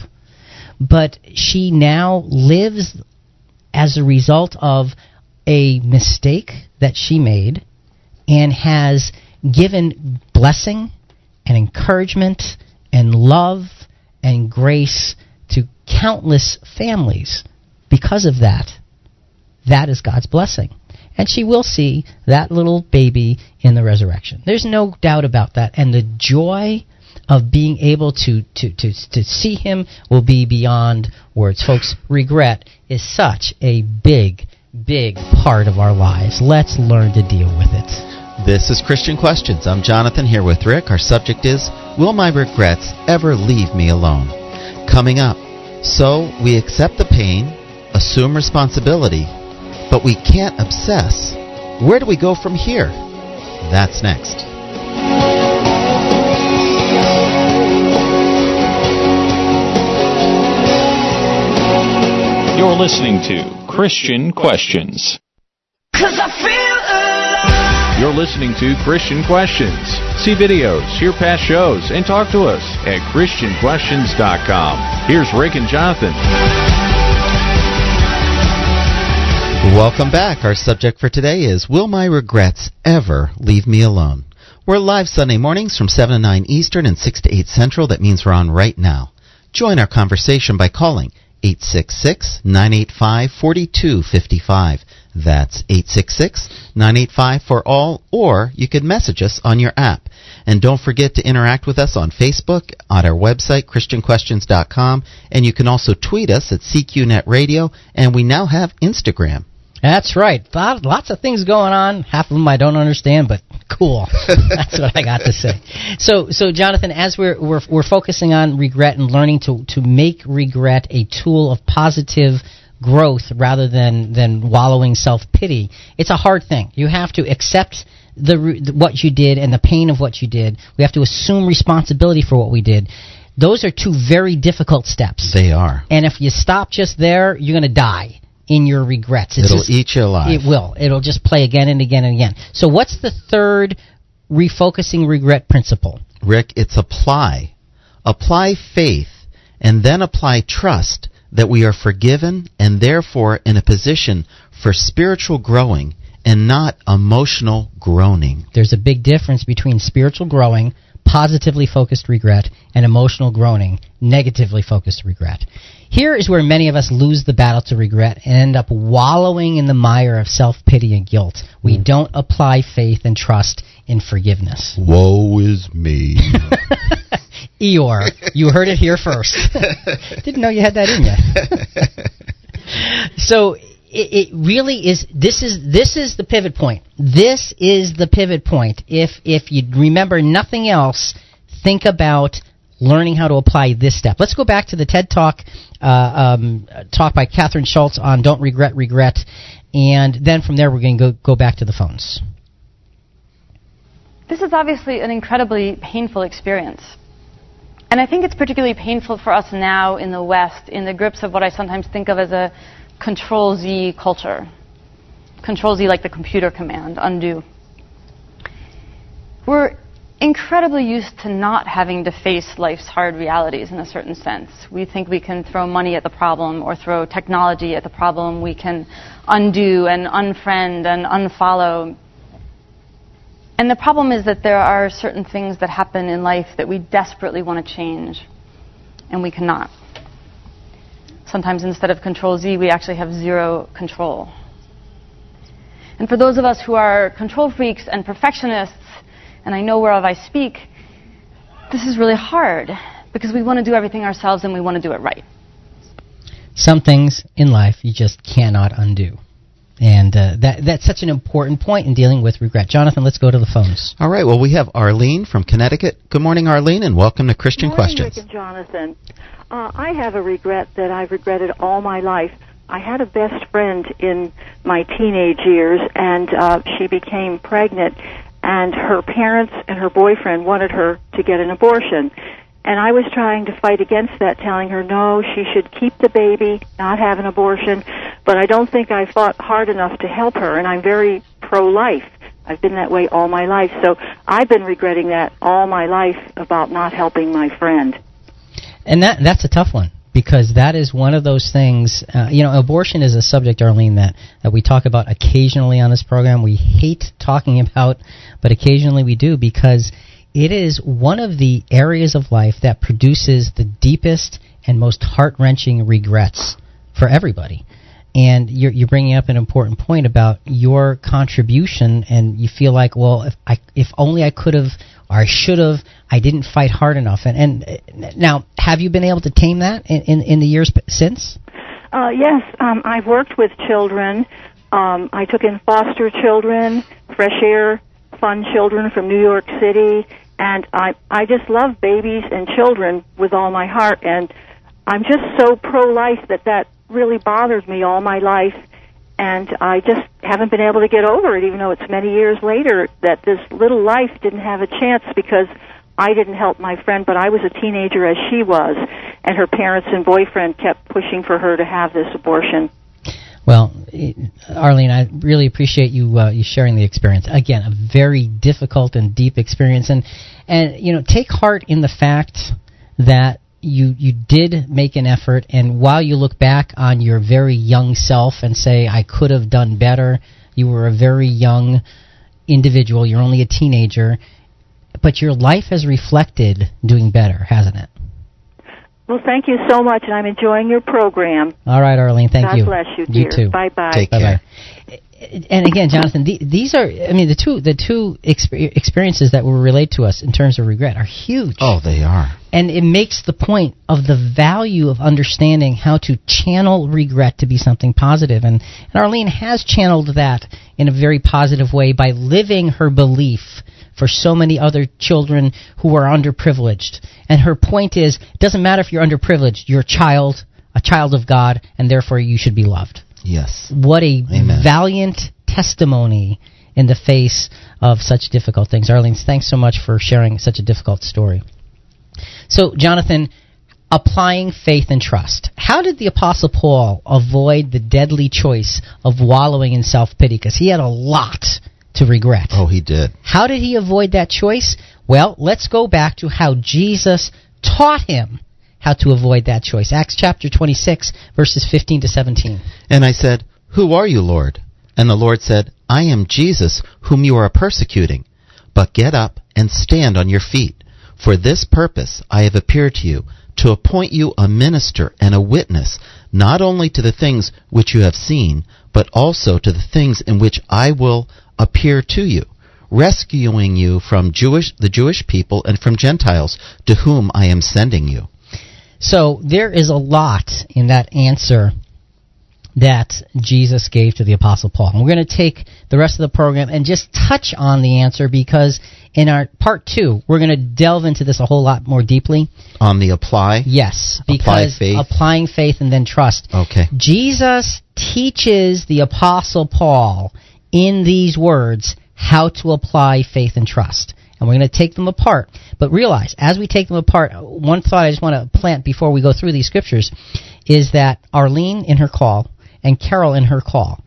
But she now lives as a result of a mistake that she made and has given blessing and encouragement and love and grace to countless families because of that. That is God's blessing. And she will see that little baby in the resurrection. There's no doubt about that. And the joy of being able to, to, to, to see him will be beyond words. Folks, regret is such a big, big part of our lives. Let's learn to deal with it. This is Christian Questions. I'm Jonathan here with Rick. Our subject is Will my regrets ever leave me alone? Coming up. So we accept the pain, assume responsibility, but we can't obsess. Where do we go from here? That's next. You're listening to Christian Questions. You're listening to Christian Questions. See videos, hear past shows, and talk to us at ChristianQuestions.com. Here's Rick and Jonathan. Welcome back. Our subject for today is Will my regrets ever leave me alone? We're live Sunday mornings from 7 to 9 Eastern and 6 to 8 Central. That means we're on right now. Join our conversation by calling 866 985 4255. That's 866-985 for all, or you could message us on your app. And don't forget to interact with us on Facebook, on our website, ChristianQuestions.com, and you can also tweet us at CQNet Radio, and we now have Instagram. That's right. Lots of things going on. Half of them I don't understand, but cool. That's what I got to say. So, so Jonathan, as we're, we're we're focusing on regret and learning to to make regret a tool of positive growth rather than than wallowing self pity, it's a hard thing. You have to accept the what you did and the pain of what you did. We have to assume responsibility for what we did. Those are two very difficult steps. They are. And if you stop just there, you're going to die in your regrets. It's It'll just, eat you alive. It will. It'll just play again and again and again. So, what's the third refocusing regret principle? Rick, it's apply. Apply faith and then apply trust that we are forgiven and therefore in a position for spiritual growing and not emotional groaning. There's a big difference between spiritual growing, positively focused regret, and emotional groaning, negatively focused regret. Here is where many of us lose the battle to regret and end up wallowing in the mire of self pity and guilt. We mm. don't apply faith and trust in forgiveness. Woe is me. Eeyore, you heard it here first. Didn't know you had that in you. so it, it really is. This is this is the pivot point. This is the pivot point. If if you remember nothing else, think about learning how to apply this step. Let's go back to the TED Talk uh, um, talk by Kathryn Schulz on Don't Regret Regret, and then from there we're going to go, go back to the phones. This is obviously an incredibly painful experience. And I think it's particularly painful for us now in the West, in the grips of what I sometimes think of as a Control Z culture. Control Z like the computer command, undo. We're incredibly used to not having to face life's hard realities in a certain sense. We think we can throw money at the problem or throw technology at the problem. We can undo and unfriend and unfollow. And the problem is that there are certain things that happen in life that we desperately want to change, and we cannot. Sometimes instead of control Z, we actually have zero control. And for those of us who are control freaks and perfectionists, and I know whereof I speak, this is really hard because we want to do everything ourselves and we want to do it right. Some things in life you just cannot undo. And uh, that that's such an important point in dealing with regret. Jonathan, let's go to the phones. All right. Well, we have Arlene from Connecticut. Good morning, Arlene, and welcome to Christian Good morning, Questions. Rick and Jonathan. Uh, I have a regret that I've regretted all my life. I had a best friend in my teenage years, and uh, she became pregnant, and her parents and her boyfriend wanted her to get an abortion. And I was trying to fight against that, telling her no, she should keep the baby, not have an abortion. But I don't think I fought hard enough to help her, and I'm very pro-life. I've been that way all my life. So I've been regretting that all my life about not helping my friend. And that that's a tough one because that is one of those things. Uh, you know, abortion is a subject, Arlene, that, that we talk about occasionally on this program. We hate talking about, but occasionally we do because it is one of the areas of life that produces the deepest and most heart wrenching regrets for everybody. And you're, you're bringing up an important point about your contribution, and you feel like, well, if I, if only I could have or I should have, I didn't fight hard enough. And, and uh, now, have you been able to tame that in, in, in the years since? Uh, yes, um, I've worked with children. Um, I took in foster children, fresh air, fun children from New York City, and I I just love babies and children with all my heart. And I'm just so pro-life that that really bothers me all my life and I just haven't been able to get over it, even though it's many years later that this little life didn't have a chance because I didn't help my friend, but I was a teenager as she was, and her parents and boyfriend kept pushing for her to have this abortion. Well, Arlene, I really appreciate you uh, you sharing the experience. Again, a very difficult and deep experience, and and you know, take heart in the fact that you you did make an effort, and while you look back on your very young self and say, "I could have done better," you were a very young individual. You're only a teenager, but your life has reflected doing better, hasn't it? Well, thank you so much, and I'm enjoying your program. All right, Arlene. Thank God you. bless you, You dear. too. Bye bye. Take Bye care. And again, Jonathan, the, these are, I mean, the two, the two exper- experiences that will relate to us in terms of regret are huge. Oh, they are. And it makes the point of the value of understanding how to channel regret to be something positive. And, and Arlene has channeled that in a very positive way by living her belief for so many other children who are underprivileged. And her point is, it doesn't matter if you're underprivileged, you're a child, a child of God, and therefore you should be loved. Yes. What a Amen. valiant testimony in the face of such difficult things. Arlene, thanks so much for sharing such a difficult story. So, Jonathan, applying faith and trust. How did the Apostle Paul avoid the deadly choice of wallowing in self pity? Because he had a lot to regret. Oh, he did. How did he avoid that choice? Well, let's go back to how Jesus taught him how to avoid that choice. Acts chapter 26, verses 15 to 17. And I said, Who are you, Lord? And the Lord said, I am Jesus, whom you are persecuting. But get up and stand on your feet. For this purpose I have appeared to you, to appoint you a minister and a witness, not only to the things which you have seen, but also to the things in which I will appear to you, rescuing you from Jewish, the Jewish people and from Gentiles, to whom I am sending you. So there is a lot in that answer that Jesus gave to the Apostle Paul. And we're going to take the rest of the program and just touch on the answer because in our part two, we're going to delve into this a whole lot more deeply. On the apply? Yes, Apply because faith. applying faith and then trust. Okay. Jesus teaches the Apostle Paul in these words how to apply faith and trust. And we're going to take them apart. But realize, as we take them apart, one thought I just want to plant before we go through these scriptures is that Arlene in her call and Carol in her call,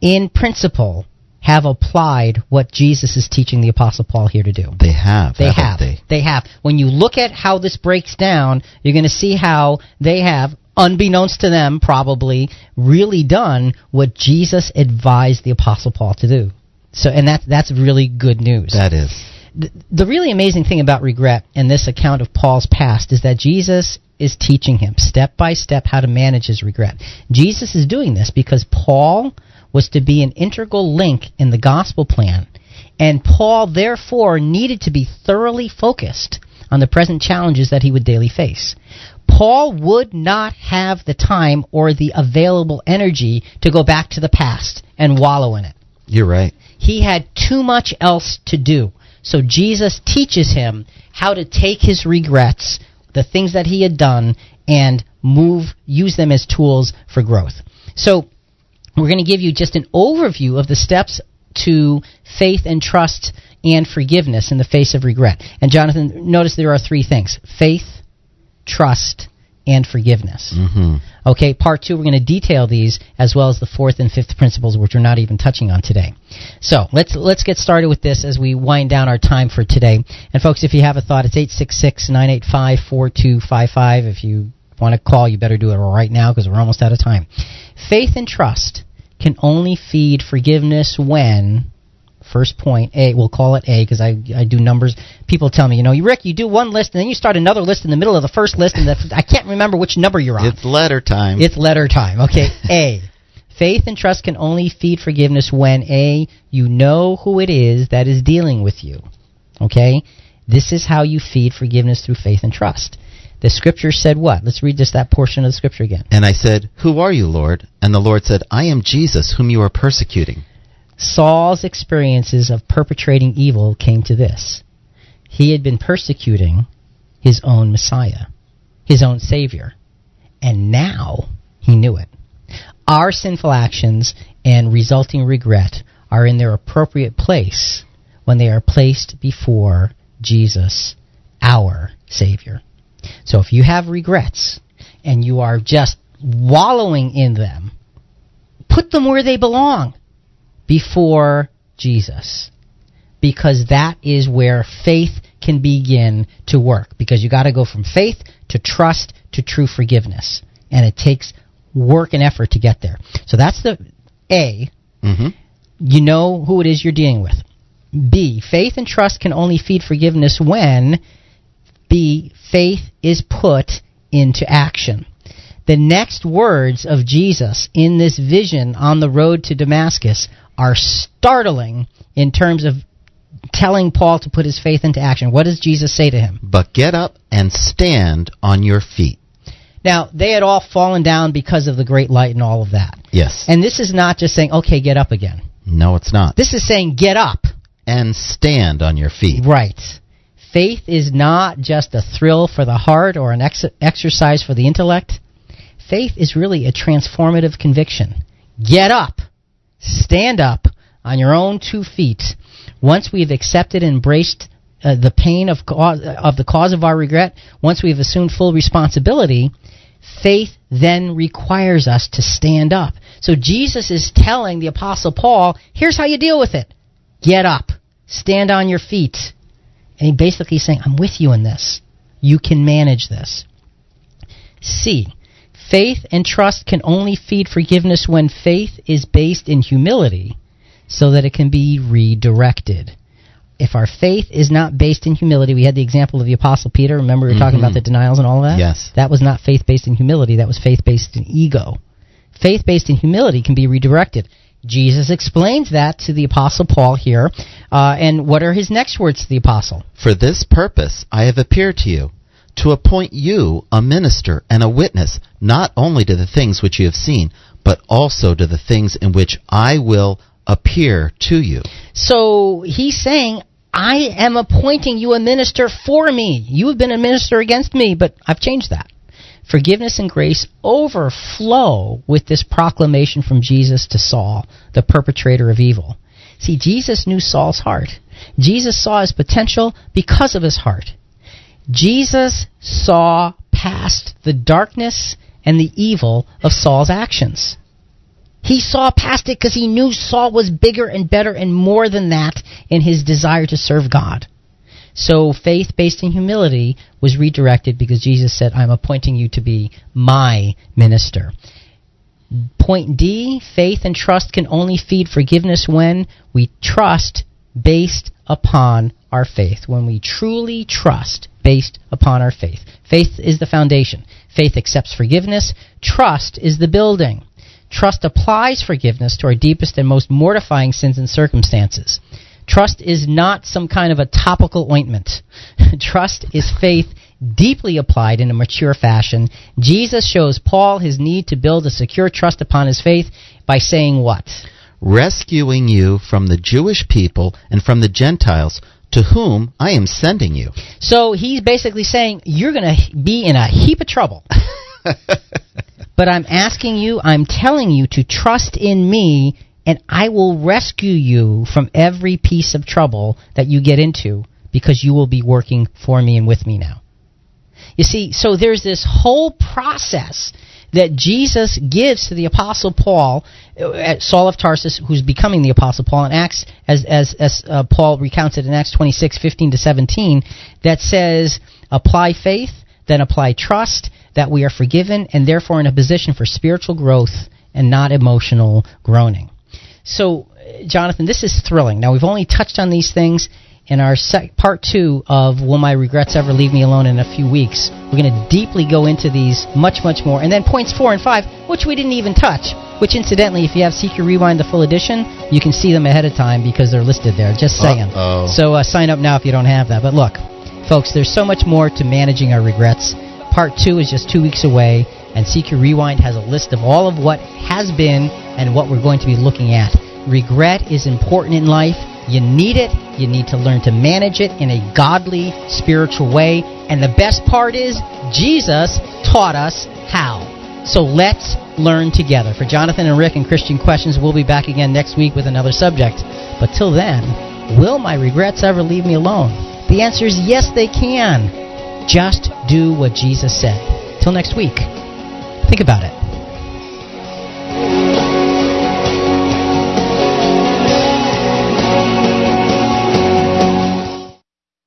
in principle, have applied what Jesus is teaching the Apostle Paul here to do. They have. They have. They? have. When you look at how this breaks down, you're going to see how they have, unbeknownst to them probably, really done what Jesus advised the Apostle Paul to do. So, and that's that's really good news. That is. The, the really amazing thing about regret and this account of Paul's past is that Jesus is teaching him step by step how to manage his regret. Jesus is doing this because Paul was to be an integral link in the gospel plan, and Paul therefore needed to be thoroughly focused on the present challenges that he would daily face. Paul would not have the time or the available energy to go back to the past and wallow in it. You're right. He had too much else to do. So Jesus teaches him how to take his regrets, the things that he had done, and move, use them as tools for growth. So we're going to give you just an overview of the steps to faith and trust and forgiveness in the face of regret. And Jonathan, notice there are three things faith, trust, and forgiveness. hmm Okay, part two, we're going to detail these as well as the fourth and fifth principles, which we're not even touching on today. So let's let's get started with this as we wind down our time for today. And folks, if you have a thought, it's 866-985-4255. If you want to call, you better do it right now because we're almost out of time. Faith and trust can only feed forgiveness when First point, A. We'll call it A because I, I do numbers. People tell me, you know, Rick, you do one list and then you start another list in the middle of the first list, and the, I can't remember which number you're on. It's letter time. It's letter time. Okay. A. Faith and trust can only feed forgiveness when A. You know who it is that is dealing with you. Okay? This is how you feed forgiveness through faith and trust. The scripture said what? Let's read just that portion of the scripture again. and I said, Who are you, Lord? And the Lord said, I am Jesus, whom you are persecuting. Saul's experiences of perpetrating evil came to this. He had been persecuting his own Messiah, his own Savior, and now he knew it. Our sinful actions and resulting regret are in their appropriate place when they are placed before Jesus, our Savior. So if you have regrets and you are just wallowing in them, put them where they belong before Jesus. Because that is where faith can begin to work. Because you got to go from faith to trust to true forgiveness. And it takes work and effort to get there. So that's the A. hmm You know who it is you're dealing with. B. Faith and trust can only feed forgiveness when B. Faith is put into action. The next words of Jesus in this vision on the road to Damascus are startling in terms of telling Paul to put his faith into action. What does Jesus say to him? But get up and stand on your feet. Now, they had all fallen down because of the great light and all of that. Yes. And this is not just saying, okay, get up again. No, it's not. This is saying, get up. And stand on your feet. Right. Faith is not just a thrill for the heart or an ex- exercise for the intellect. Faith is really a transformative conviction. Get up. Stand up on your own two feet. Once we've accepted and embraced uh, the pain of, cause, of the cause of our regret, once we've assumed full responsibility, faith then requires us to stand up. So Jesus is telling the Apostle Paul, here's how you deal with it. Get up. Stand on your feet. And he basically saying, I'm with you in this. You can manage this. C. Faith and trust can only feed forgiveness when faith is based in humility so that it can be redirected. If our faith is not based in humility, we had the example of the Apostle Peter. Remember, we were talking Mhm. about the denials and all of that? Yes. That was not faith based in humility, that was faith based in ego. Faith based in humility can be redirected. Jesus explains that to the Apostle Paul here. Uh, and what are his next words to the Apostle? For this purpose I have appeared to you, to appoint you a minister and a witness, not only to the things which you have seen, but also to the things in which I will appear to you. So he's saying, I am appointing you a minister for me. You have been a minister against me, but I've changed that. Forgiveness and grace overflow with this proclamation from Jesus to Saul, the perpetrator of evil. See, Jesus knew Saul's heart. Jesus saw his potential because of his heart. Jesus saw past the darkness and the evil of Saul's actions. He saw past it because he knew Saul was bigger and better and more than that in his desire to serve God. So faith based in humility was redirected because Jesus said, I'm appointing you to be my minister. Point D faith and trust can only feed forgiveness when we trust based upon our faith. When we truly trust based upon our faith. Faith is the foundation. Faith accepts forgiveness. Trust is the building. Trust applies forgiveness to our deepest and most mortifying sins and circumstances. Trust is not some kind of a topical ointment. Trust is faith deeply applied in a mature fashion. Jesus shows Paul his need to build a secure trust upon his faith by saying what? Rescuing you from the Jewish people and from the Gentiles to whom I am sending you. So he's basically saying, You're going to be in a heap of trouble. but I'm asking you, I'm telling you to trust in me, and I will rescue you from every piece of trouble that you get into because you will be working for me and with me now. You see, so there's this whole process that Jesus gives to the Apostle Paul, uh, Saul of Tarsus, who's becoming the Apostle Paul in Acts, as as, as uh, Paul recounts it in Acts 26, 15 to 17, that says, apply faith, then apply trust, that we are forgiven, and therefore in a position for spiritual growth and not emotional groaning. So, uh, Jonathan, this is thrilling. Now, we've only touched on these things in our sec- part two of Will My Regrets Ever Leave Me Alone in a few weeks. We're going to deeply go into these much, much more. And then points four and five, which we didn't even touch, which incidentally, if you have CQ Rewind the full edition, you can see them ahead of time because they're listed there. Just saying. Uh-oh. So uh, sign up now if you don't have that. But look, folks, there's so much more to managing our regrets. Part two is just two weeks away, and CQ Rewind has a list of all of what has been and what we're going to be looking at. Regret is important in life. You need it. You need to learn to manage it in a godly, spiritual way. And the best part is, Jesus taught us how. So let's learn together. For Jonathan and Rick and Christian Questions, we'll be back again next week with another subject. But till then, will my regrets ever leave me alone? The answer is yes, they can. Just do what Jesus said. Till next week, think about it.